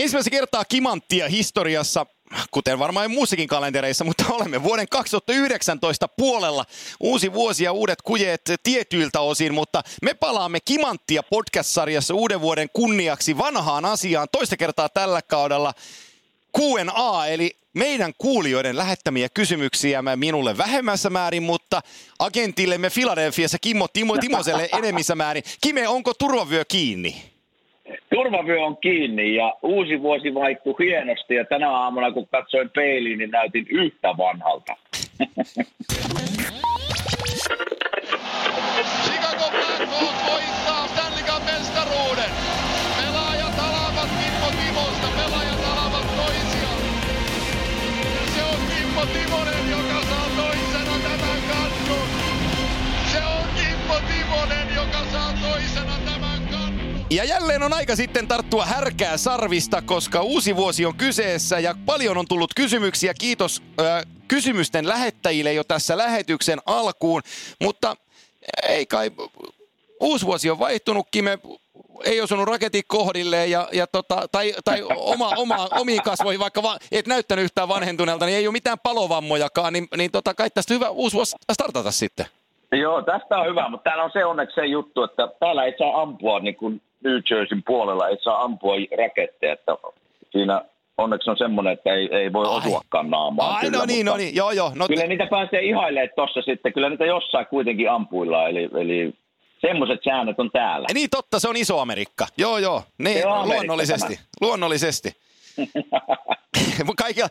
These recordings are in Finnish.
Ensimmäistä kertaa kimanttia historiassa, kuten varmaan muussakin kalentereissa, mutta olemme vuoden 2019 puolella. Uusi vuosi ja uudet kujeet tietyiltä osin, mutta me palaamme kimanttia podcast-sarjassa uuden vuoden kunniaksi vanhaan asiaan toista kertaa tällä kaudella. Q&A, eli meidän kuulijoiden lähettämiä kysymyksiä minulle vähemmässä määrin, mutta agentillemme Filadelfiassa Kimmo Timo Timoselle enemmissä määrin. Kime, onko turvavyö kiinni? Turvavyö on kiinni ja uusi vuosi vaihtui hienosti ja tänä aamuna kun katsoin peiliin, niin näytin yhtä vanhalta. Chicago Blackhawks voittaa Stanley Cup mestaruuden. Pelaajat alavat Kimmo Timosta, pelaajat alavat toisiaan. Se on Kimmo Timonen, joka saa toisena tämän kannun. Se on Kimmo Timonen, joka saa toisena. Ja jälleen on aika sitten tarttua härkää sarvista, koska uusi vuosi on kyseessä ja paljon on tullut kysymyksiä. Kiitos äh, kysymysten lähettäjille jo tässä lähetyksen alkuun, mutta ei kai uusi vuosi on vaihtunutkin, me ei osunut raketin kohdilleen ja, ja tota, tai, tai oma, oma, omiin kasvoihin, vaikka va, et näyttänyt yhtään vanhentuneelta, niin ei ole mitään palovammojakaan, niin, niin tota, kai tästä hyvä uusi vuosi startata sitten. Joo, tästä on hyvä, mutta täällä on se onneksi se juttu, että täällä ei saa ampua niin kuin New Jerseyn puolella, ei saa ampua raketteja, että siinä onneksi on semmoinen, että ei, ei voi Ai. osuakaan naamaan. Ai kyllä, no niin, no niin, joo joo. No, Kyllä niitä pääsee ihailemaan tuossa sitten, kyllä niitä jossain kuitenkin ampuillaan, eli, eli semmoiset säännöt on täällä. niin totta, se on iso Amerikka. Joo joo, niin, Se on Amerikka luonnollisesti. Kaikilla,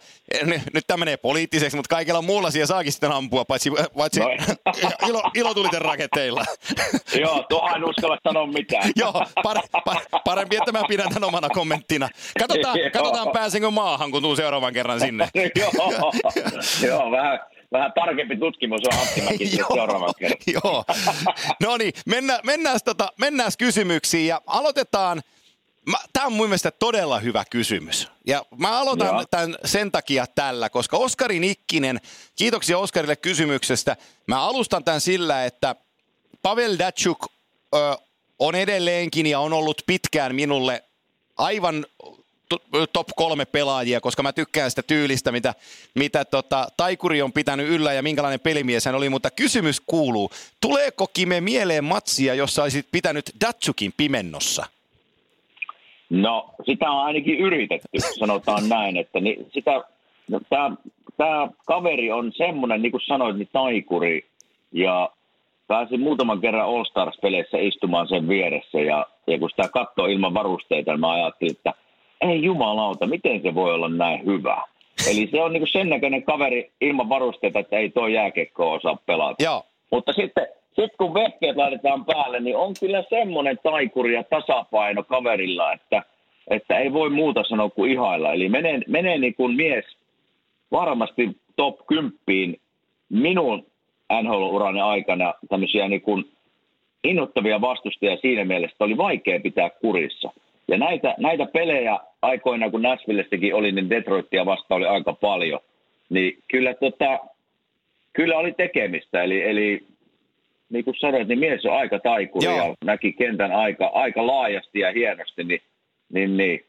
nyt tämä menee poliittiseksi, mutta kaikilla muulla siellä saakin sitten ampua, paitsi, paitsi No. ilo, ilotuliten raketteilla. Joo, tuohon en uskalla sanoa mitään. Joo, pare, pare, parempi, että mä pidän tämän omana kommenttina. Katsotaan, katsotaan pääsenkö maahan, kun tuun seuraavan kerran sinne. joo, joo, vähän, vähän tarkempi tutkimus on seuraavan kerran. Joo. No niin, mennään, mennään, tota, mennään kysymyksiin ja aloitetaan. Tämä on mun mielestä todella hyvä kysymys. Ja mä aloitan Joo. tämän sen takia tällä, koska Oskari Nikkinen, kiitoksia Oskarille kysymyksestä. Mä alustan tämän sillä, että Pavel Datsuk ö, on edelleenkin ja on ollut pitkään minulle aivan to- top kolme pelaajia, koska mä tykkään sitä tyylistä, mitä, mitä tota, Taikuri on pitänyt yllä ja minkälainen pelimies hän oli, mutta kysymys kuuluu, tuleeko Kime mieleen matsia, jossa olisit pitänyt Datsukin pimennossa? No, sitä on ainakin yritetty, sanotaan näin, että ni, sitä, no, tämä, tämä kaveri on semmoinen, niin kuin sanoit, niin taikuri, ja pääsin muutaman kerran All Stars-peleissä istumaan sen vieressä, ja, ja kun sitä katsoo ilman varusteita, niin mä ajattelin, että ei jumalauta, miten se voi olla näin hyvä. Eli se on niin kuin sen näköinen kaveri ilman varusteita, että ei tuo jääkekkoa osaa pelata. Joo, Mutta sitten sit kun vehkeet laitetaan päälle, niin on kyllä semmoinen taikuri ja tasapaino kaverilla, että, että ei voi muuta sanoa kuin ihailla. Eli menee, menee niin kuin mies varmasti top 10 minun NHL-urani aikana tämmöisiä niin kuin innoittavia vastustajia siinä mielessä, että oli vaikea pitää kurissa. Ja näitä, näitä pelejä aikoina, kun Nashvillessäkin oli, niin Detroitia vasta oli aika paljon. Niin kyllä, tota, kyllä oli tekemistä. Eli, eli niin kuin sanoit, niin mies on aika taikuri Joo. ja näki kentän aika, aika laajasti ja hienosti. Niin, niin, niin.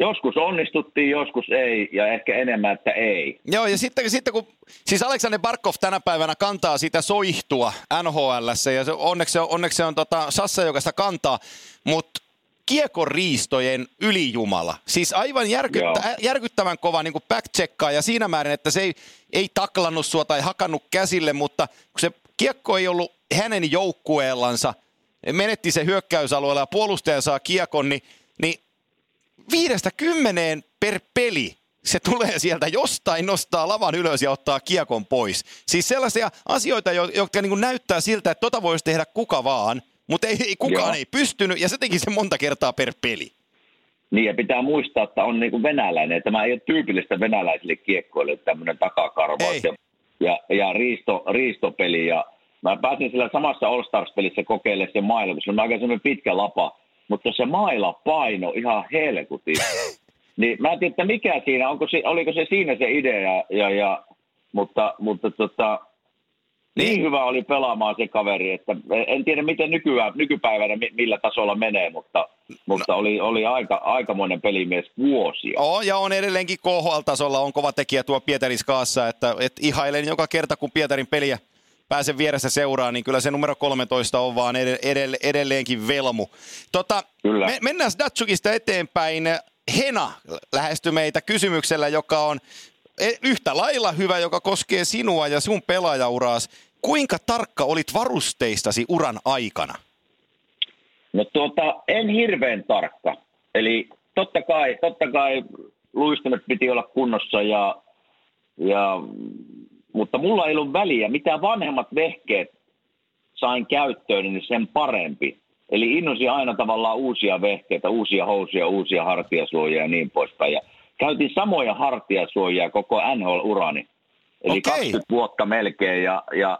Joskus onnistuttiin, joskus ei ja ehkä enemmän, että ei. Joo, ja sitten, sitten kun, siis Aleksander Barkov tänä päivänä kantaa sitä soihtua NHLssä, ja se, onneksi se on, onneksi se on tota Sassa, joka sitä kantaa, mutta kiekoriistojen ylijumala. Siis aivan järkyttä, järkyttävän kova niin backcheckaa ja siinä määrin, että se ei, ei taklannut sua tai hakannut käsille, mutta kun se kiekko ei ollut hänen joukkueellansa, menetti se hyökkäysalueella ja puolustaja saa kiekon, niin, niin viidestä kymmeneen per peli se tulee sieltä jostain, nostaa lavan ylös ja ottaa kiekon pois. Siis sellaisia asioita, jo- jotka niin näyttää siltä, että tota voisi tehdä kuka vaan, mutta ei, ei kukaan Joo. ei pystynyt, ja se teki se monta kertaa per peli. Niin ja pitää muistaa, että on niin kuin venäläinen. Tämä ei ole tyypillistä venäläisille kiekkoille tämmöinen takakarvaus Ei. ja, ja, ja riisto, riistopeli. Ja mä pääsin sillä samassa All Stars-pelissä kokeilemaan se maila, kun se on aika semmoinen pitkä lapa. Mutta se maila paino ihan helkutin. niin mä en tiedä, että mikä siinä, onko se, oliko se siinä se idea. Ja, ja, mutta mutta tota, Niin. Niin. hyvä oli pelaamaan se kaveri, että en tiedä miten nykyään, nykypäivänä mi- millä tasolla menee, mutta, mutta oli, oli aika, aikamoinen pelimies vuosia. On, ja on edelleenkin KHL-tasolla on kova tekijä tuo Pietaris kaassa, että, että ihailen joka kerta, kun Pietarin peliä pääsen vieressä seuraa, niin kyllä se numero 13 on vaan edelle, edelleenkin velmu. Tota, Kyllä. Me, mennään Datsukista eteenpäin. Hena lähestyi meitä kysymyksellä, joka on e- yhtä lailla hyvä, joka koskee sinua ja sun pelaajauraas. Kuinka tarkka olit varusteistasi uran aikana? No tuota, en hirveän tarkka. Eli totta kai, totta kai luistimet piti olla kunnossa, ja, ja, mutta mulla ei ollut väliä. Mitä vanhemmat vehkeet sain käyttöön, niin sen parempi. Eli innosin aina tavallaan uusia vehkeitä, uusia housuja, uusia hartiasuojia ja niin poispäin. Ja käytin samoja hartiasuojia koko NHL-urani. Eli Okei. 20 vuotta melkein. Ja, ja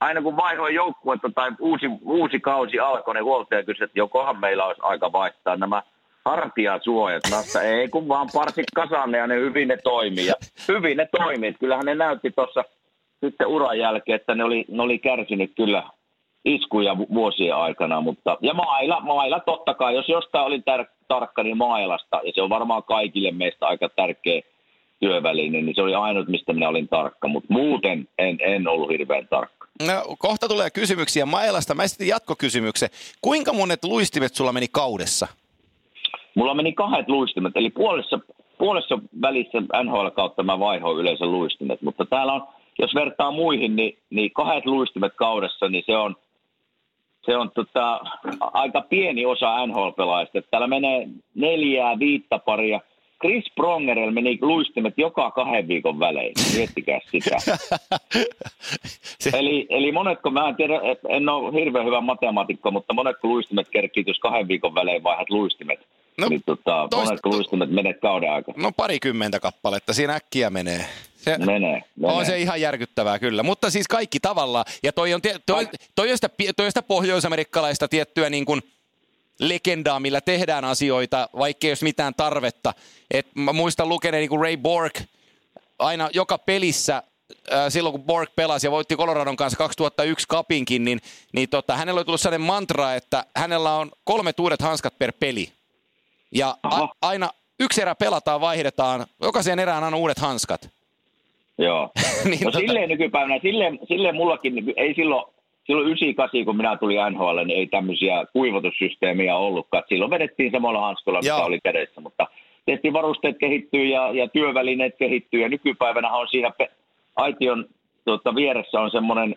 aina kun vaihoin joukkuetta tai uusi, uusi kausi alkoi, niin huoltaja kysyi, että jokohan meillä olisi aika vaihtaa nämä hartiasuojat. Mä ei kun vaan parsit kasaan ne ja ne hyvin ne toimii. Ja hyvin ne toimii. Kyllähän ne näytti tuossa sitten uran jälkeen, että ne oli, ne oli kärsinyt kyllä iskuja vu- vuosien aikana. Mutta, ja maila, maila totta kai, jos jostain oli tar- tarkka, niin mailasta. Ja se on varmaan kaikille meistä aika tärkeä työväline, niin se oli ainut, mistä minä olin tarkka. Mutta muuten en, en ollut hirveän tarkka. No, kohta tulee kysymyksiä Mailasta. Mä esitin jatkokysymyksen. Kuinka monet luistimet sulla meni kaudessa? Mulla meni kahdet luistimet, eli puolessa, puolessa välissä NHL kautta mä vaihoin yleensä luistimet, mutta täällä on, jos vertaa muihin, niin, niin kahdet luistimet kaudessa, niin se on, se on tota, aika pieni osa NHL-pelaajista. Täällä menee neljää, viittä paria. Chris Prongerilla meni luistimet joka kahden viikon välein. Miettikää sitä. Se, Eli, eli monetko, mä en tiedä, en ole hirveän hyvä matemaatikko, mutta monetko luistimet kerkii, jos kahden viikon välein vaihdat luistimet? No, niin tota, toista- monetko luistimet menet kauden aikana? no parikymmentä kappaletta, siinä äkkiä menee. Se, Menee, menee. On se ihan järkyttävää kyllä, mutta siis kaikki tavallaan. Ja toi on, tie- toi, toi on, sitä, toi on sitä pohjoisamerikkalaista tiettyä niin kuin legendaa, millä tehdään asioita, vaikka ei olisi mitään tarvetta. Et mä muistan lukeneen niin kuin Ray Borg aina joka pelissä, ää, silloin kun Borg pelasi ja voitti Coloradon kanssa 2001 kapinkin, niin, niin tota, hänellä oli tullut sellainen mantra, että hänellä on kolme uudet hanskat per peli. Ja a, aina yksi erä pelataan, vaihdetaan, jokaiseen erään on uudet hanskat. Joo. Niin no tota- silleen nykypäivänä, silleen, silleen mullakin, ei silloin, silloin 98, kun minä tulin NHL, niin ei tämmöisiä kuivatussysteemiä ollutkaan. Silloin vedettiin samalla hanskolla, mikä Joo. oli kädessä, mutta tietysti varusteet kehittyy ja, ja työvälineet kehittyy ja nykypäivänä on siinä pe- aition tuota, vieressä on semmoinen,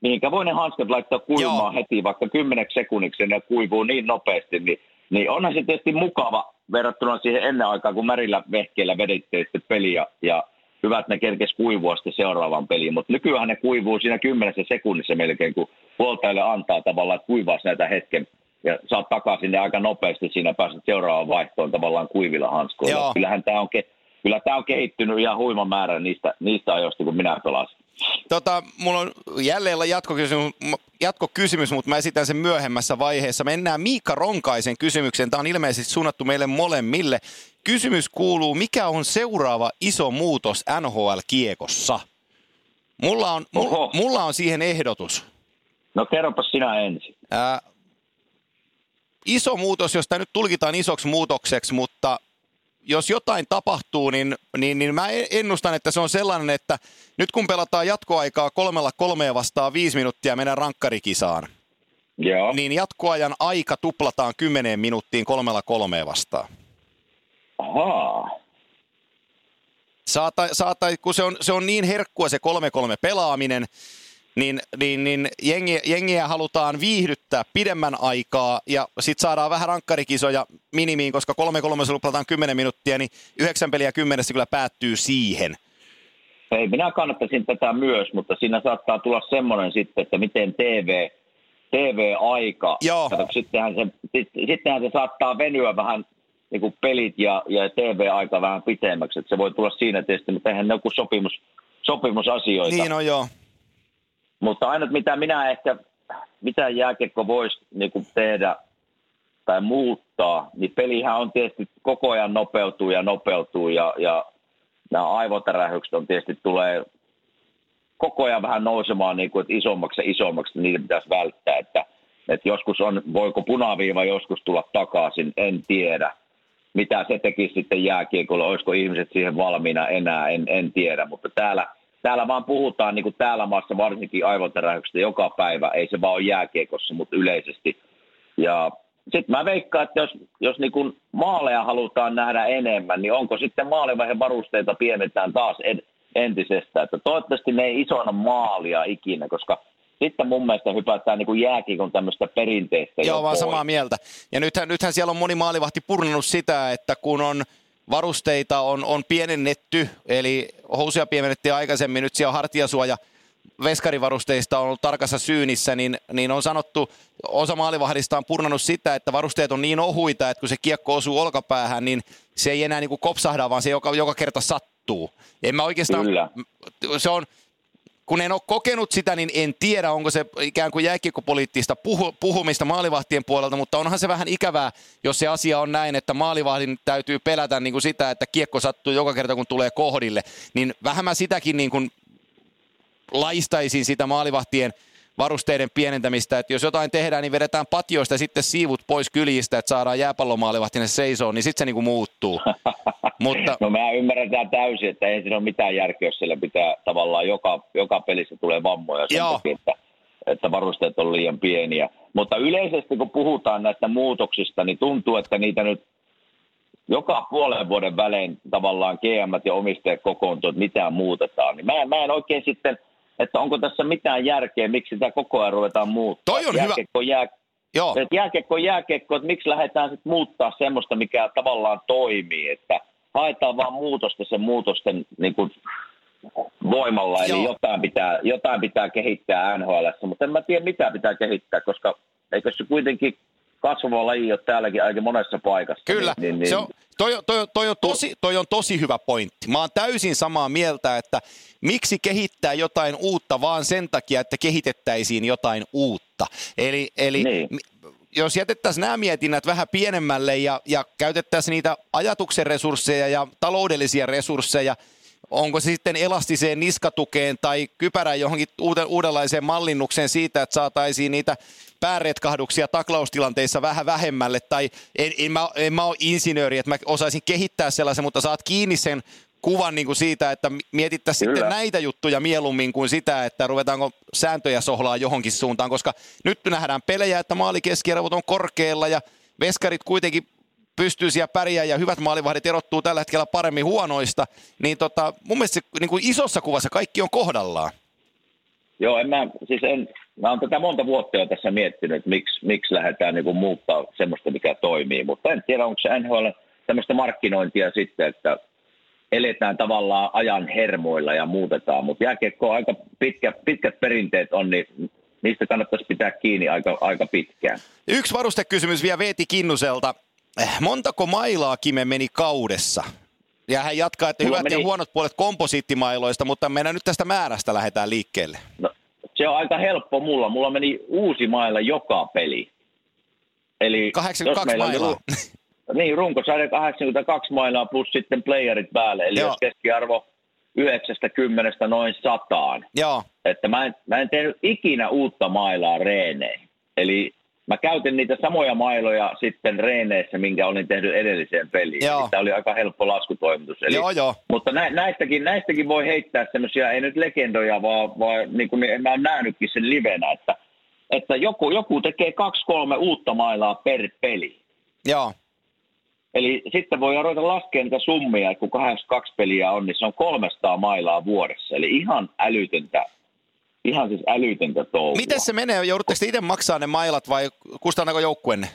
mihinkä voi ne hanskat laittaa kuivumaan Joo. heti vaikka 10 sekunniksi ja ne kuivuu niin nopeasti, niin, niin onhan se tietysti mukava verrattuna siihen ennen aikaa, kun märillä vehkeillä vedettiin sitten peliä ja hyvät ne kerkes kuivua sitten seuraavaan peliin, mutta nykyään ne kuivuu siinä kymmenessä sekunnissa melkein, kun huoltajalle antaa tavallaan, että kuivaisi näitä hetken ja saat takaisin ne aika nopeasti siinä pääset seuraavaan vaihtoon tavallaan kuivilla hanskoilla. Kyllähän tämä on, ke- kyllä tämä on kehittynyt ihan huima määrä niistä, niistä ajoista, kun minä pelasin. Tota, mulla on jälleen jatkokysymys, jatkokysymys, mutta mä esitän sen myöhemmässä vaiheessa. Mennään Miikka Ronkaisen kysymykseen. Tämä on ilmeisesti suunnattu meille molemmille. Kysymys kuuluu, mikä on seuraava iso muutos NHL-kiekossa? Mulla on, mulla, mulla on siihen ehdotus. No kerropas sinä ensin. Ää, iso muutos, jos tämä nyt tulkitaan isoksi muutokseksi, mutta jos jotain tapahtuu, niin, niin, niin mä ennustan, että se on sellainen, että nyt kun pelataan jatkoaikaa kolmella kolmea vastaan viisi minuuttia mennään rankkarikisaan, Joo. niin jatkoajan aika tuplataan kymmeneen minuuttiin kolmella kolmea vastaan. Ahaa. Saata, saata, kun se on, se on niin herkkua se 3-3 pelaaminen, niin, niin, niin jengi, jengiä halutaan viihdyttää pidemmän aikaa ja sitten saadaan vähän rankkarikisoja minimiin, koska 3-3 se lupataan 10 minuuttia, niin 9 peliä 10 kyllä päättyy siihen. Ei, minä kannattaisin tätä myös, mutta siinä saattaa tulla semmoinen sitten, että miten TV, TV-aika, Joo. Sittenhän, se, sit- sittenhän se saattaa venyä vähän niin kuin pelit ja, ja TV-aika vähän pitemmäksi, että se voi tulla siinä tietysti, mutta eihän ne joku sopimus, sopimusasioita. Niin on joo. Mutta ainut mitä minä ehkä, mitä jääkiekko voisi niin kuin tehdä tai muuttaa, niin pelihän on tietysti koko ajan nopeutuu ja nopeutuu ja, ja nämä aivotärähykset on tietysti tulee koko ajan vähän nousemaan niin kuin, että isommaksi ja isommaksi, niin niitä pitäisi välttää. Että, että joskus on, voiko punaviiva joskus tulla takaisin, en tiedä. Mitä se tekisi sitten jääkiekolla, olisiko ihmiset siihen valmiina enää, en, en tiedä. Mutta täällä, täällä vaan puhutaan, niin kuin täällä maassa varsinkin aivotärähyksestä joka päivä, ei se vaan ole jääkiekossa, mutta yleisesti. Ja sitten mä veikkaan, että jos, jos niin kuin maaleja halutaan nähdä enemmän, niin onko sitten maalivaiheen varusteita pienetään taas ed- entisestä. Että toivottavasti ne ei isona maalia ikinä, koska sitten mun mielestä hypätään niin kuin jääkiekon tämmöistä perinteistä. Joo, vaan samaa mieltä. Ja nythän, nythän siellä on moni maalivahti purnannut sitä, että kun on varusteita on, on pienennetty, eli housuja pienennettiin aikaisemmin, nyt siellä on hartiasuoja veskarivarusteista on ollut tarkassa syynissä, niin, niin on sanottu, osa maalivahdista on purnannut sitä, että varusteet on niin ohuita, että kun se kiekko osuu olkapäähän, niin se ei enää niin kuin kopsahda, vaan se joka, joka kerta sattuu. En mä oikeastaan, Kyllä. se on, kun en ole kokenut sitä, niin en tiedä, onko se ikään kuin jääkiekkopoliittista puhu, puhumista maalivahtien puolelta, mutta onhan se vähän ikävää, jos se asia on näin, että maalivahdin täytyy pelätä niin kuin sitä, että kiekko sattuu joka kerta, kun tulee kohdille. Niin vähän mä sitäkin niin kuin laistaisin sitä maalivahtien varusteiden pienentämistä, että jos jotain tehdään, niin vedetään patjoista sitten siivut pois kyljistä, että saadaan jääpallomaalivahtinen seisoon, niin sitten se niinku muuttuu. Mutta, No mä ymmärretään täysin, että ei siinä ole mitään järkeä, jos siellä pitää tavallaan joka, joka pelissä tulee vammoja sen Joo. takia, että, että varusteet on liian pieniä. Mutta yleisesti kun puhutaan näistä muutoksista, niin tuntuu, että niitä nyt joka puolen vuoden välein tavallaan GM ja omistajat kokoontuu, että mitään muutetaan. Niin mä, mä en oikein sitten, että onko tässä mitään järkeä, miksi sitä koko ajan ruvetaan muuttaa. Toi on hyvä. Jääkiekko Jää, joo, että jääkiekko on jääkiekko, että miksi lähdetään sitten muuttaa semmoista, mikä tavallaan toimii, että haetaan vaan muutosta sen muutosten niin kuin, voimalla, eli Joo. jotain pitää, jotain pitää kehittää NHL, mutta en mä tiedä mitä pitää kehittää, koska eikö se kuitenkin kasvava laji ole täälläkin aika monessa paikassa. Kyllä, Niin, niin, se on, toi, on- toi, on- toi, on tosi, toi on tosi hyvä pointti. Mä oon täysin samaa mieltä, että miksi kehittää jotain uutta vaan sen takia, että kehitettäisiin jotain uutta. Eli, eli Niin. jos jätettäisiin nämä mietinnät vähän pienemmälle ja, ja käytettäisiin niitä ajatuksen resursseja ja taloudellisia resursseja, onko se sitten elastiseen niskatukeen tai kypärään johonkin uuden, uudenlaiseen mallinnukseen siitä, että saataisiin niitä pääretkahduksia taklaustilanteissa vähän vähemmälle, tai en, en, mä, en mä ole insinööri, että mä osaisin kehittää sellaisen, mutta saat kiinni sen kuvan niin kuin siitä, että mietittäisiin sitten Kyllä. näitä juttuja mieluummin kuin sitä, että ruvetaanko sääntöjä sohlaa johonkin suuntaan, koska nyt nähdään pelejä, että maalikeskiarvot on korkealla ja veskarit kuitenkin pystyy siellä pärjää ja hyvät maalivahdit erottuu tällä hetkellä paremmin huonoista, niin tota, mun mielestä se, niin kuin isossa kuvassa kaikki on kohdallaan. Joo, en mä, siis en, mä oon tätä monta vuotta jo tässä miettinyt, että miksi, miksi lähdetään niin muuttaa semmoista, mikä toimii, mutta en tiedä, onko se NHL tämmöistä markkinointia sitten, että eletään tavallaan ajan hermoilla ja muutetaan, mutta jääkiekko on aika pitkä, pitkät perinteet on, niin niistä kannattaisi pitää kiinni aika, aika pitkään. Yksi varustekysymys vielä Veeti Kinnuselta. Eh, Montako mailaa Kime meni kaudessa? Ja hän jatkaa, että Mulla hyvät ja meni- huonot puolet komposiittimailoista, mutta mennään nyt tästä määrästä lähdetään liikkeelle. No, se on aika helppo mulla. Mulla meni uusi mailla joka peli. Eli 82 jos meillä on mailaa. ru- niin, runkosarja 82 mailaa plus sitten playerit päälle. Eli Joo. jos keskiarvo 90 noin sataan. Joo, Että mä en, mä en tehnyt ikinä uutta mailaa reeneihin. Eli mä käytin niitä samoja mailoja sitten reeneissä, minkä olin tehnyt edelliseen peliin. Joo. Tämä oli aika helppo laskutoimitus. Eli joo, joo. mutta nä, näistäkin, näistäkin voi heittää semmoisia, ei nyt legendoja, vaan, vaan niin kuin mä oon nähnytkin sen livenä, että, että joku, joku tekee kaksi-kolme uutta mailaa per peli. Joo, Eli sitten voi ruveta laskemaan niitä summia, että kun 82 peliä on, niin se on 300 mailaa vuodessa. Eli ihan älytöntä, ihan siis älytöntä touhua. Miten se menee? Joudutteko te itse maksaa ne mailat vai kustannaako joukkuenne?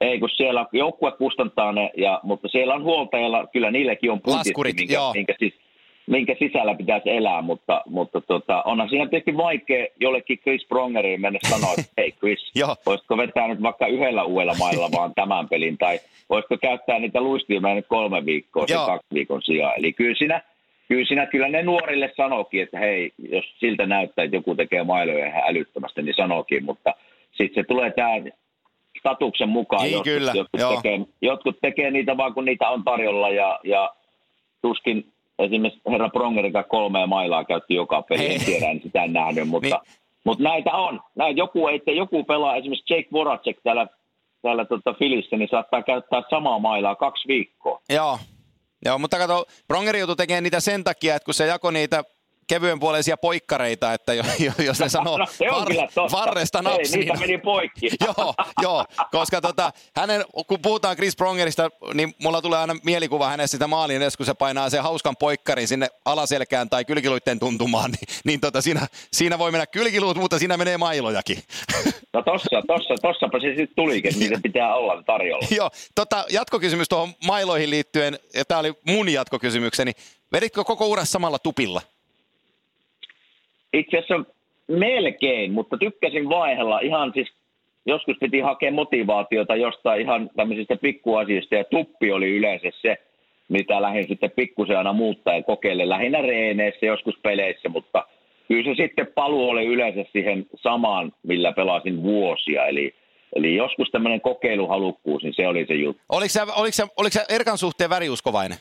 Ei, kun siellä joukkue kustantaa ne, ja, mutta siellä on huoltajalla, kyllä niilläkin on budjetti, minkä, joo. minkä, sis, minkä sisällä pitäisi elää, mutta, mutta tota, onhan siinä tietysti vaikea jollekin Chris Prongerille mennä sanoa, että hei Chris, voisitko vetää nyt vaikka yhdellä uudella mailla vaan tämän pelin, tai voisitko käyttää niitä luistimia nyt kolme viikkoa Joo. kaksi viikon sijaan. Eli kyllä siinä, kyllä siinä kyllä ne nuorille sanokin, että hei, jos siltä näyttää, että joku tekee mailoja ihan älyttömästi, niin sanokin, mutta sitten se tulee tämä statuksen mukaan. Niin, jotkut, kyllä, jotkut, joo. tekee, jotkut tekee niitä vaan, kun niitä on tarjolla ja, ja tuskin, esimerkiksi herra Prongerika kolmea mailaa käytti joka peli, en tiedä, en sitä nähnyt, mutta, niin. mutta näitä on. Näitä joku, että joku pelaa, esimerkiksi Jake Voracek täällä, täällä tota Filissä, niin saattaa käyttää samaa mailaa kaksi viikkoa. Joo, Joo, mutta kato, Pronger joutuu tekemään niitä sen takia, että kun se jako niitä kevyen puoleisia poikkareita, että jos ne sanoo no, se on var, varresta napsi. Ei, niitä meni poikki. joo, joo, koska tota, hänen, kun puhutaan Chris Prongerista, niin mulla tulee aina mielikuva hänestä sitä maalin edes, kun se painaa sen hauskan poikkarin sinne alaselkään tai kylkiluitten tuntumaan, niin, niin tota, siinä, siinä, voi mennä kylkiluut, mutta siinä menee mailojakin. No tossa, tossa, tossapa se sitten tulikin, niin se pitää olla tarjolla. joo, tota, jatkokysymys tuohon mailoihin liittyen, ja tämä oli mun jatkokysymykseni. Veditkö koko urassa samalla tupilla? Itse asiassa melkein, mutta tykkäsin vaihella ihan siis joskus piti hakea motivaatiota jostain ihan tämmöisistä pikkuasioista ja tuppi oli yleensä se, mitä lähdin sitten pikkusen aina muuttaa ja kokeile lähinnä reeneissä, joskus peleissä, mutta kyllä se sitten paluu oli yleensä siihen samaan, millä pelasin vuosia, eli Eli joskus tämmöinen kokeiluhalukkuus, niin se oli se juttu. Oliko se, oliko se, oliko se Erkan suhteen väriuskovainen?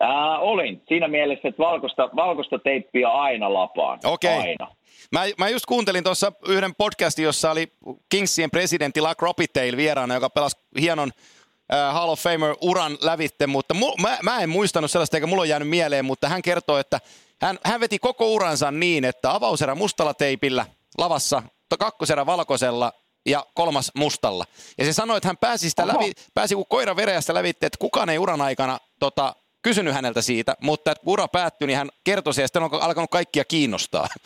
Ää, olin. Siinä mielessä, että valkoista, valkoista teippiä aina lapaan. Okei. Okay. Aina. Mä, mä just kuuntelin tuossa yhden podcastin, jossa oli Kingsien presidentti Luck Ropitail vieraana, joka pelasi hienon äh, Hall of Famer-uran lävitte, mutta mu, mä, mä en muistanut sellaista, eikä mulla on jäänyt mieleen, mutta hän kertoi, että hän, hän veti koko uransa niin, että avauserä mustalla teipillä lavassa, kakkoserä valkoisella ja kolmas mustalla. Ja se sanoi, että hän pääsi sitä läpi, pääsi kuin koira vereästä lävitte, että kukaan ei uran aikana tota, kysynyt häneltä siitä, mutta kun ura päättyi, niin hän kertoi se ja sitten on alkanut kaikkia kiinnostaa.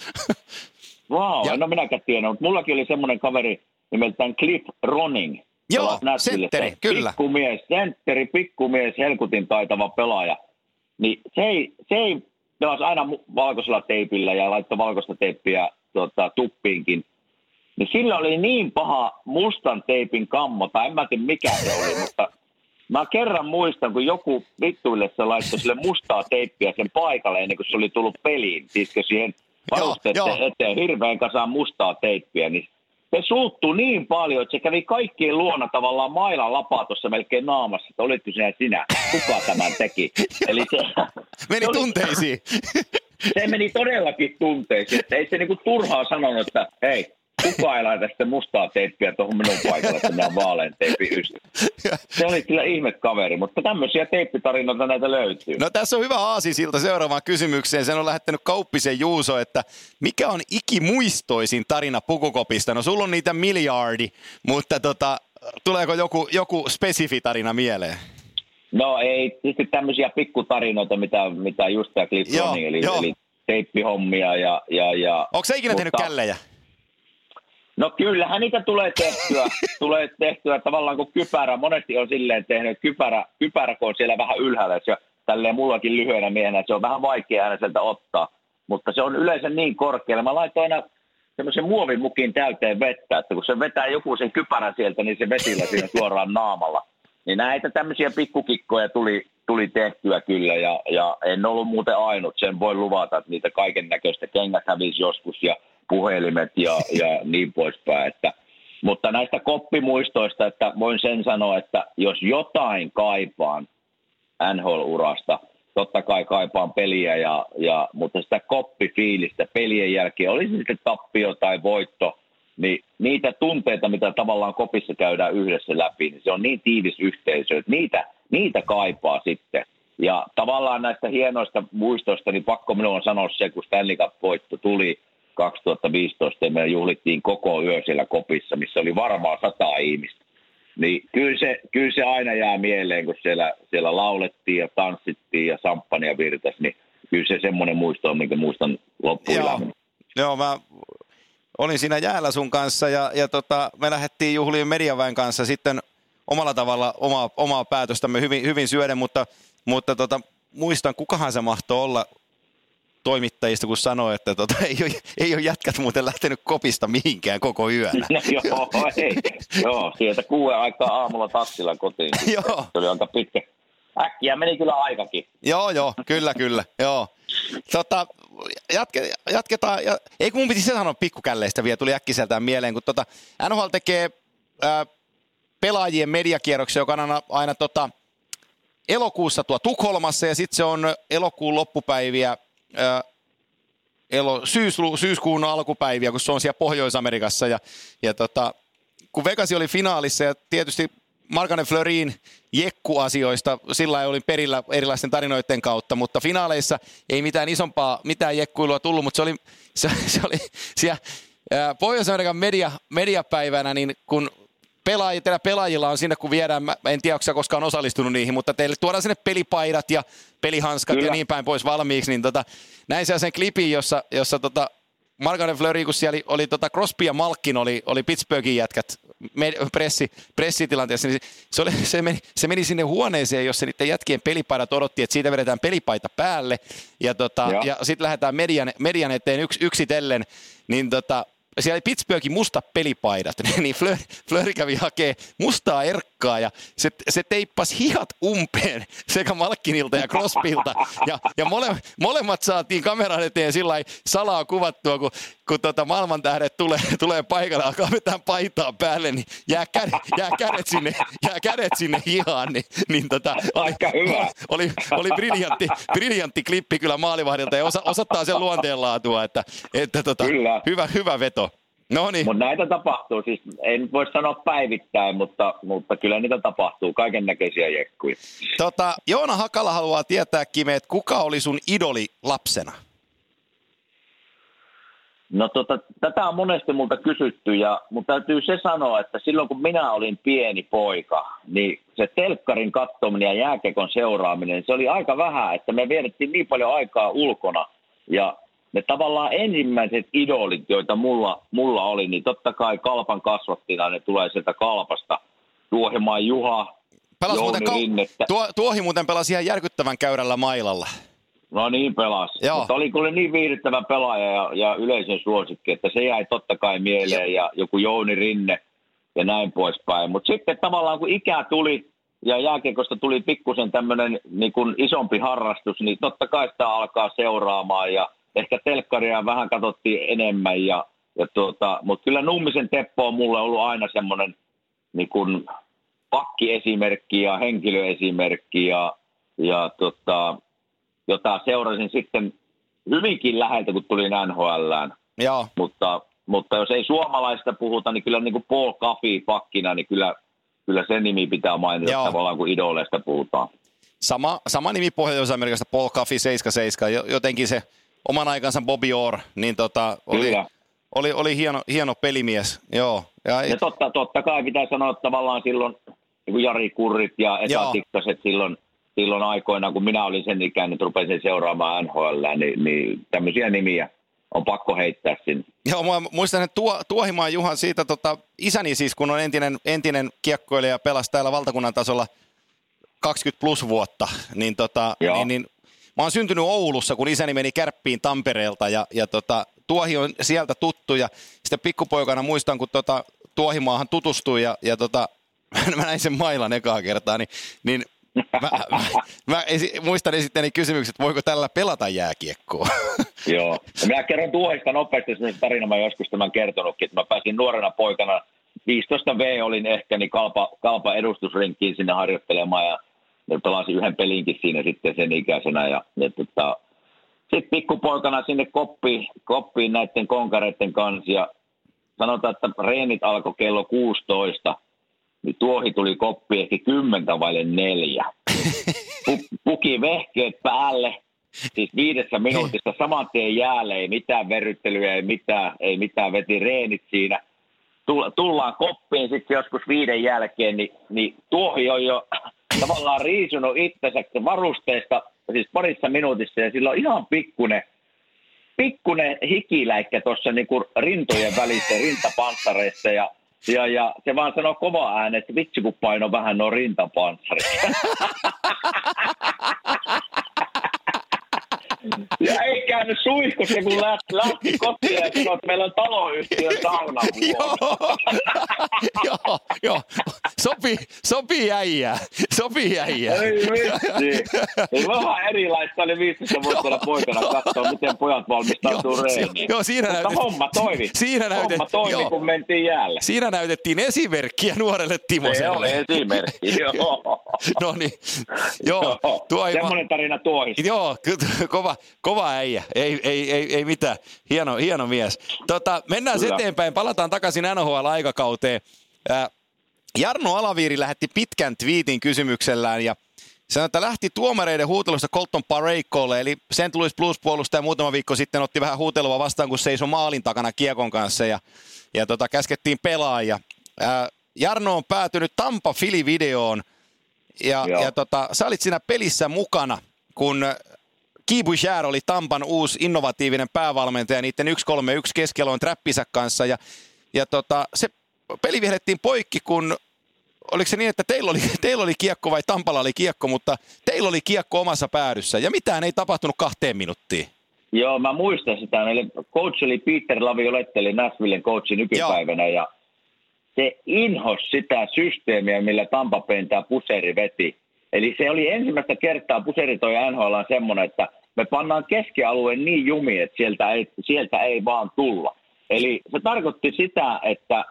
Wow, ja, no minäkään tiedä, mutta mullakin oli semmoinen kaveri nimeltään Cliff Ronning. Joo, sentteri, kyllä. Pikkumies, sentteri, pikkumies, helkutin taitava pelaaja. Niin se ei, se ei pelasi aina valkoisella teipillä ja laittoi valkoista teippiä tuota, tuppiinkin. Niin sillä oli niin paha mustan teipin kammo, tai en mä tiedä mikä se oli, mutta Mä kerran muistan, kun joku vittuille se laittoi sille mustaa teippiä sen paikalle ennen kuin se oli tullut peliin. Siis siihen varusteiden eteen hirveän kasaan mustaa teippiä, niin se suuttuu niin paljon, että se kävi kaikkien luona tavallaan mailan lapaa tuossa melkein naamassa, että olitko sinä sinä, kuka tämän teki. Eli se, meni se tunteisiin. se meni todellakin tunteisiin, että ei se niinku turhaa sanonut, että hei, kuka ei laita sitten mustaa teippiä tuohon minun paikalle, että minä vaalean teippi Se oli kyllä ihme kaveri, mutta tämmöisiä teippitarinoita näitä löytyy. No tässä on hyvä siltä seuraavaan kysymykseen. Sen on lähettänyt Kauppisen Juuso, että mikä on ikimuistoisin tarina Pukukopista? No sulla on niitä miljardi, mutta tota, tuleeko joku, joku spesifi tarina mieleen? No ei, tietysti tämmöisiä pikkutarinoita, mitä, mitä just tämä Cliff eli, eli teippihommia ja... ja, ja Onko se ikinä mutta, tehnyt källejä? No kyllähän niitä tulee tehtyä, tulee tehtyä tavallaan kuin kypärä. Monesti on silleen tehnyt kypärä, kypärä kun on siellä vähän ylhäällä. Se, tälleen mullakin lyhyenä miehenä, että se on vähän vaikea aina sieltä ottaa. Mutta se on yleensä niin korkealla. Mä laitoin aina semmoisen muovimukin täyteen vettä, että kun se vetää joku sen kypärän sieltä, niin se vesillä siinä suoraan naamalla. Niin näitä tämmöisiä pikkukikkoja tuli, tuli tehtyä kyllä ja, ja en ollut muuten ainut. Sen voi luvata, että niitä kaiken näköistä kengät hävisi joskus ja puhelimet ja, ja niin poispäin. Että, mutta näistä koppimuistoista, että voin sen sanoa, että jos jotain kaipaan NHL-urasta, totta kai kaipaan peliä, ja, ja, mutta sitä koppifiilistä pelien jälkeen, oli se sitten tappio tai voitto, niin niitä tunteita, mitä tavallaan kopissa käydään yhdessä läpi, niin se on niin tiivis yhteisö, että niitä, niitä kaipaa sitten. Ja tavallaan näistä hienoista muistoista, niin pakko minun on sanoa se, kun Stanley Cup-voitto tuli – 2015 me juhlittiin koko yö siellä kopissa, missä oli varmaan sata ihmistä. Niin kyllä se, kyllä se aina jää mieleen, kun siellä, siellä laulettiin ja tanssittiin ja samppania virtas, niin kyllä se semmoinen muisto on, minkä muistan loppuelämän. Joo. Joo, mä olin siinä jäällä sun kanssa ja, ja tota, me lähdettiin juhliin mediaväen kanssa sitten omalla tavalla omaa, omaa päätöstämme hyvin, hyvin syöden, mutta, mutta tota, muistan, kukahan se mahtoi olla toimittajista, kun sanoi, että tota, ei, ole, ei ole jätkät muuten lähtenyt kopista mihinkään koko yönä. No, joo, ei. joo, sieltä kuuden aikaa aamulla taksilla kotiin. joo. Se oli aika pitkä. Äkkiä meni kyllä aikakin. Joo, joo, kyllä, kyllä, joo. Tota, jatke, jatketaan, ja, ei kun mun piti se sanoa pikkukälleistä vielä, tuli äkkiseltään mieleen, kun tota, NHL tekee ää, pelaajien mediakierroksia, joka on aina, aina tota, elokuussa tuo Tukholmassa ja sitten se on elokuun loppupäiviä, ää, elo, syyslu, syyskuun alkupäiviä, kun se on siellä Pohjois-Amerikassa. Ja, ja tota, kun Vegasi oli finaalissa ja tietysti Markane Fleurin jekkuasioista, sillä ei oli perillä erilaisten tarinoiden kautta, mutta finaaleissa ei mitään isompaa, mitään jekkuilua tullut, mutta se oli, se, se oli siellä Pohjois-Amerikan media, mediapäivänä, niin kun pelaajia, teillä pelaajilla on sinne, kun viedään, mä en tiedä, onko sä koskaan osallistunut niihin, mutta teille tuodaan sinne pelipaidat ja pelihanskat Kyllä. ja niin päin pois valmiiksi, niin tota, näin sen klipin, jossa, jossa tota, Margaret Fleury, kun siellä oli, oli tota Crosby ja Malkin oli, oli Pittsburghin jätkät pressi, pressitilanteessa, niin se, oli, se, meni, se meni sinne huoneeseen, jossa niiden jätkien pelipaidat odotti, että siitä vedetään pelipaita päälle. Ja, tota, ja sitten lähdetään median, median eteen yks, yksitellen, niin tota, siellä oli Pittsburghin musta pelipaidat, niin Fleur, Fleur kävi hakee mustaa erkkaa ja se, se teippasi hihat umpeen sekä Malkinilta ja Crosbylta. Ja, ja mole, molemmat saatiin kameran eteen sillä salaa kuvattua, kun, kun tota maailman tähdet tulee, tulee paikalle, alkaa vetää paitaa päälle, niin jää, kädet, jää, kädet, sinne, jää kädet sinne hihaan. Niin, niin tota, oli, hyvä. oli, oli briljantti, briljantti klippi kyllä maalivahdilta ja osa, osoittaa sen luonteenlaatua, että, että tota, hyvä, hyvä veto. No niin. Mutta näitä tapahtuu, siis en voi sanoa päivittäin, mutta, mutta kyllä niitä tapahtuu, kaiken näköisiä jekkuja. Tota, Joona Hakala haluaa tietää, Kime, että kuka oli sun idoli lapsena? No tota, tätä on monesti multa kysytty, ja, mutta täytyy se sanoa, että silloin kun minä olin pieni poika, niin se telkkarin katsominen ja jääkekon seuraaminen, se oli aika vähän, että me vietettiin niin paljon aikaa ulkona, ja ne tavallaan ensimmäiset idolit, joita mulla, mulla oli, niin totta kai Kalpan kasvattina ne tulee sieltä Kalpasta. Tuohimaan Juha, Pelas Jouni muuten Rinnettä. Tuo, tuohi muuten pelasi ihan järkyttävän käyrällä mailalla. No niin pelas. Joo. Mutta oli kyllä niin viihdyttävä pelaaja ja, ja yleisön suosikki, että se jäi totta kai mieleen ja joku Jouni Rinne ja näin poispäin. Mutta sitten tavallaan kun ikä tuli ja jääkiekosta tuli pikkusen tämmöinen niin isompi harrastus, niin totta kai sitä alkaa seuraamaan ja – ehkä telkkaria vähän katsottiin enemmän, ja, ja tuota, mutta kyllä Nummisen Teppo on mulle ollut aina semmoinen niin pakkiesimerkki ja henkilöesimerkki, ja, ja tota, jota seurasin sitten hyvinkin läheltä, kun tuli NHLään. Joo. Mutta, mutta jos ei suomalaista puhuta, niin kyllä niin kuin Paul Caffey pakkina, niin kyllä, kyllä sen nimi pitää mainita Joo. tavallaan, kun idoleista puhutaan. Sama, sama nimi Pohjois-Amerikasta, Paul Caffey 77, jotenkin se oman aikansa Bobby Orr, niin tota, oli, oli, oli hieno, hieno pelimies. Joo. Ja, ja totta, totta kai pitää sanoa että tavallaan silloin niin Jari Kurrit ja Esa Tikkaset silloin, silloin aikoina, kun minä olin sen ikäinen, että rupesin seuraamaan NHL, niin, niin tämmöisiä nimiä on pakko heittää sinne. Joo, mä muistan, että tuo, Tuohimaan Juhan siitä, tota, isäni siis, kun on entinen, entinen kiekkoilija ja pelasi täällä valtakunnan tasolla 20 plus vuotta, niin, tota, niin, niin Mä oon syntynyt Oulussa, kun isäni meni kärppiin Tampereelta ja, ja tota, tuohi on sieltä tuttu ja sitten pikkupoikana muistan, kun tota, tuohimaahan tutustui ja, ja tota, mä näin sen mailan ekaa kertaa, niin, niin mä, mä, mä esi- muistan esittäni kysymykset, voiko tällä pelata jääkiekkoa? Joo. Ja minä kerron tuohista nopeasti sen tarina, mä joskus tämän kertonutkin, että mä pääsin nuorena poikana, 15 V olin ehkä, niin kalpa, kalpa edustusrinkkiin sinne harjoittelemaan ja ne pelasi yhden pelinkin siinä sitten sen ikäisenä ja, ja tota, sitten pikkupoikana sinne koppiin, koppiin näiden konkareiden kanssa ja sanotaan, että reenit alkoi kello 16, niin tuohi tuli koppi ehkä kymmentä vaille neljä. Puki vehkeet päälle, siis viidessä minuutissa saman tien jäälle, ei mitään verryttelyä, ei mitään, ei mitään, veti reenit siinä. Tullaan koppiin sitten joskus viiden jälkeen, niin, niin tuohi on jo tavallaan riisunut itsensä varusteista siis parissa minuutissa ja sillä on ihan pikkunen, pikkunen hikiläikkä tuossa niinku rintojen välissä rintapanssareissa ja ja, ja se vaan sanoo kova ääni, että vitsi kun paino vähän nuo rintapanssarit. ja eikä käynyt suihkussa, kun lähti, lähti kotiin ja sanoi, että meillä on taloyhtiö sauna joo, joo, joo. Sopii, sopii äijää. Sopii äijää. Ei vitsi. Ei vähän erilaista oli 15 vuotta poikana katsoa, miten pojat valmistautuu reeniin. joo, siinä Mutta näytet- homma toimi. siinä näytet- homma toimi, joo. kun mentiin jäälle. Siinä näytettiin esimerkkiä nuorelle Se Timoselle. oli esimerkki, joo. No niin, joo, tuo ei Semmoinen tarina tuohista. Joo, kova, kova äijä. Ei, ei, ei, ei mitään. Hieno, hieno mies. Tota, mennään Kyllä. eteenpäin. Palataan takaisin NHL-aikakauteen. Jarno Alaviiri lähetti pitkän twiitin kysymyksellään ja sanoi, että lähti tuomareiden huutelusta Colton Paraykolle, eli St. Louis Blues-puolustaja muutama viikko sitten otti vähän huutelua vastaan, kun seisoi maalin takana kiekon kanssa ja, ja tota, käskettiin pelaajia. Ää, Jarno on päätynyt Tampa Fili-videoon ja, Joo. ja tota, sä olit siinä pelissä mukana, kun Guy Bouchard oli Tampan uusi innovatiivinen päävalmentaja niiden 1-3-1 keskialoin trappisä kanssa. Ja, ja tota, se peli vihdettiin poikki, kun oliko se niin, että teillä oli, teillä oli kiekko vai Tampalla oli kiekko, mutta teillä oli kiekko omassa päädyssä ja mitään ei tapahtunut kahteen minuuttiin. Joo, mä muistan sitä. Meille coach oli Peter Laviolette, eli Nashvillen coachi nykypäivänä, ja se inhos sitä systeemiä, millä Tampa Bayn tämä puseri veti. Eli se oli ensimmäistä kertaa puseri toi NHL on semmoinen, että me pannaan keskialueen niin jumiin, että sieltä ei, sieltä ei vaan tulla. Eli se tarkoitti sitä, että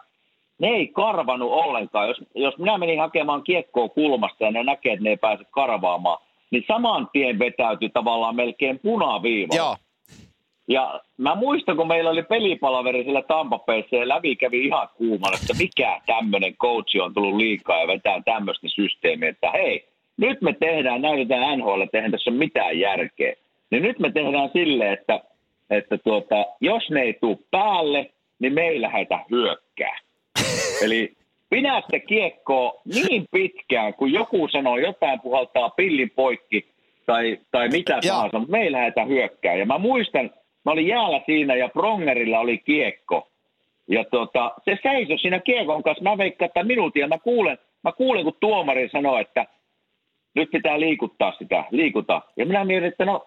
ne ei karvanut ollenkaan. Jos, jos minä menin hakemaan kiekkoa kulmasta ja ne näkee, että ne ei pääse karvaamaan, niin saman tien vetäytyi tavallaan melkein punaviiva. Ja mä muistan, kun meillä oli pelipalaveri siellä Tampapeissa ja läpi kävi ihan kuumana, että mikä tämmöinen coachi on tullut liikaa ja vetää tämmöistä systeemiä, että hei, nyt me tehdään, näytetään NHL, että eihän tässä ole mitään järkeä. Niin nyt me tehdään silleen, että, että tuota, jos ne ei tule päälle, niin me ei lähdetä hyökkää. Eli pidä sitä kiekkoa niin pitkään, kun joku sanoo jotain, puhaltaa pillin poikki tai, tai mitä tahansa, mutta me ei lähdetä hyökkää. Ja mä muistan, mä olin jäällä siinä ja Prongerilla oli kiekko. Ja tota, se seisoi siinä kiekon kanssa. Mä veikkaan, että minuutin ja mä kuulen, mä kuulen, kun tuomari sanoo, että nyt pitää liikuttaa sitä, liikuta. Ja minä mietin, että no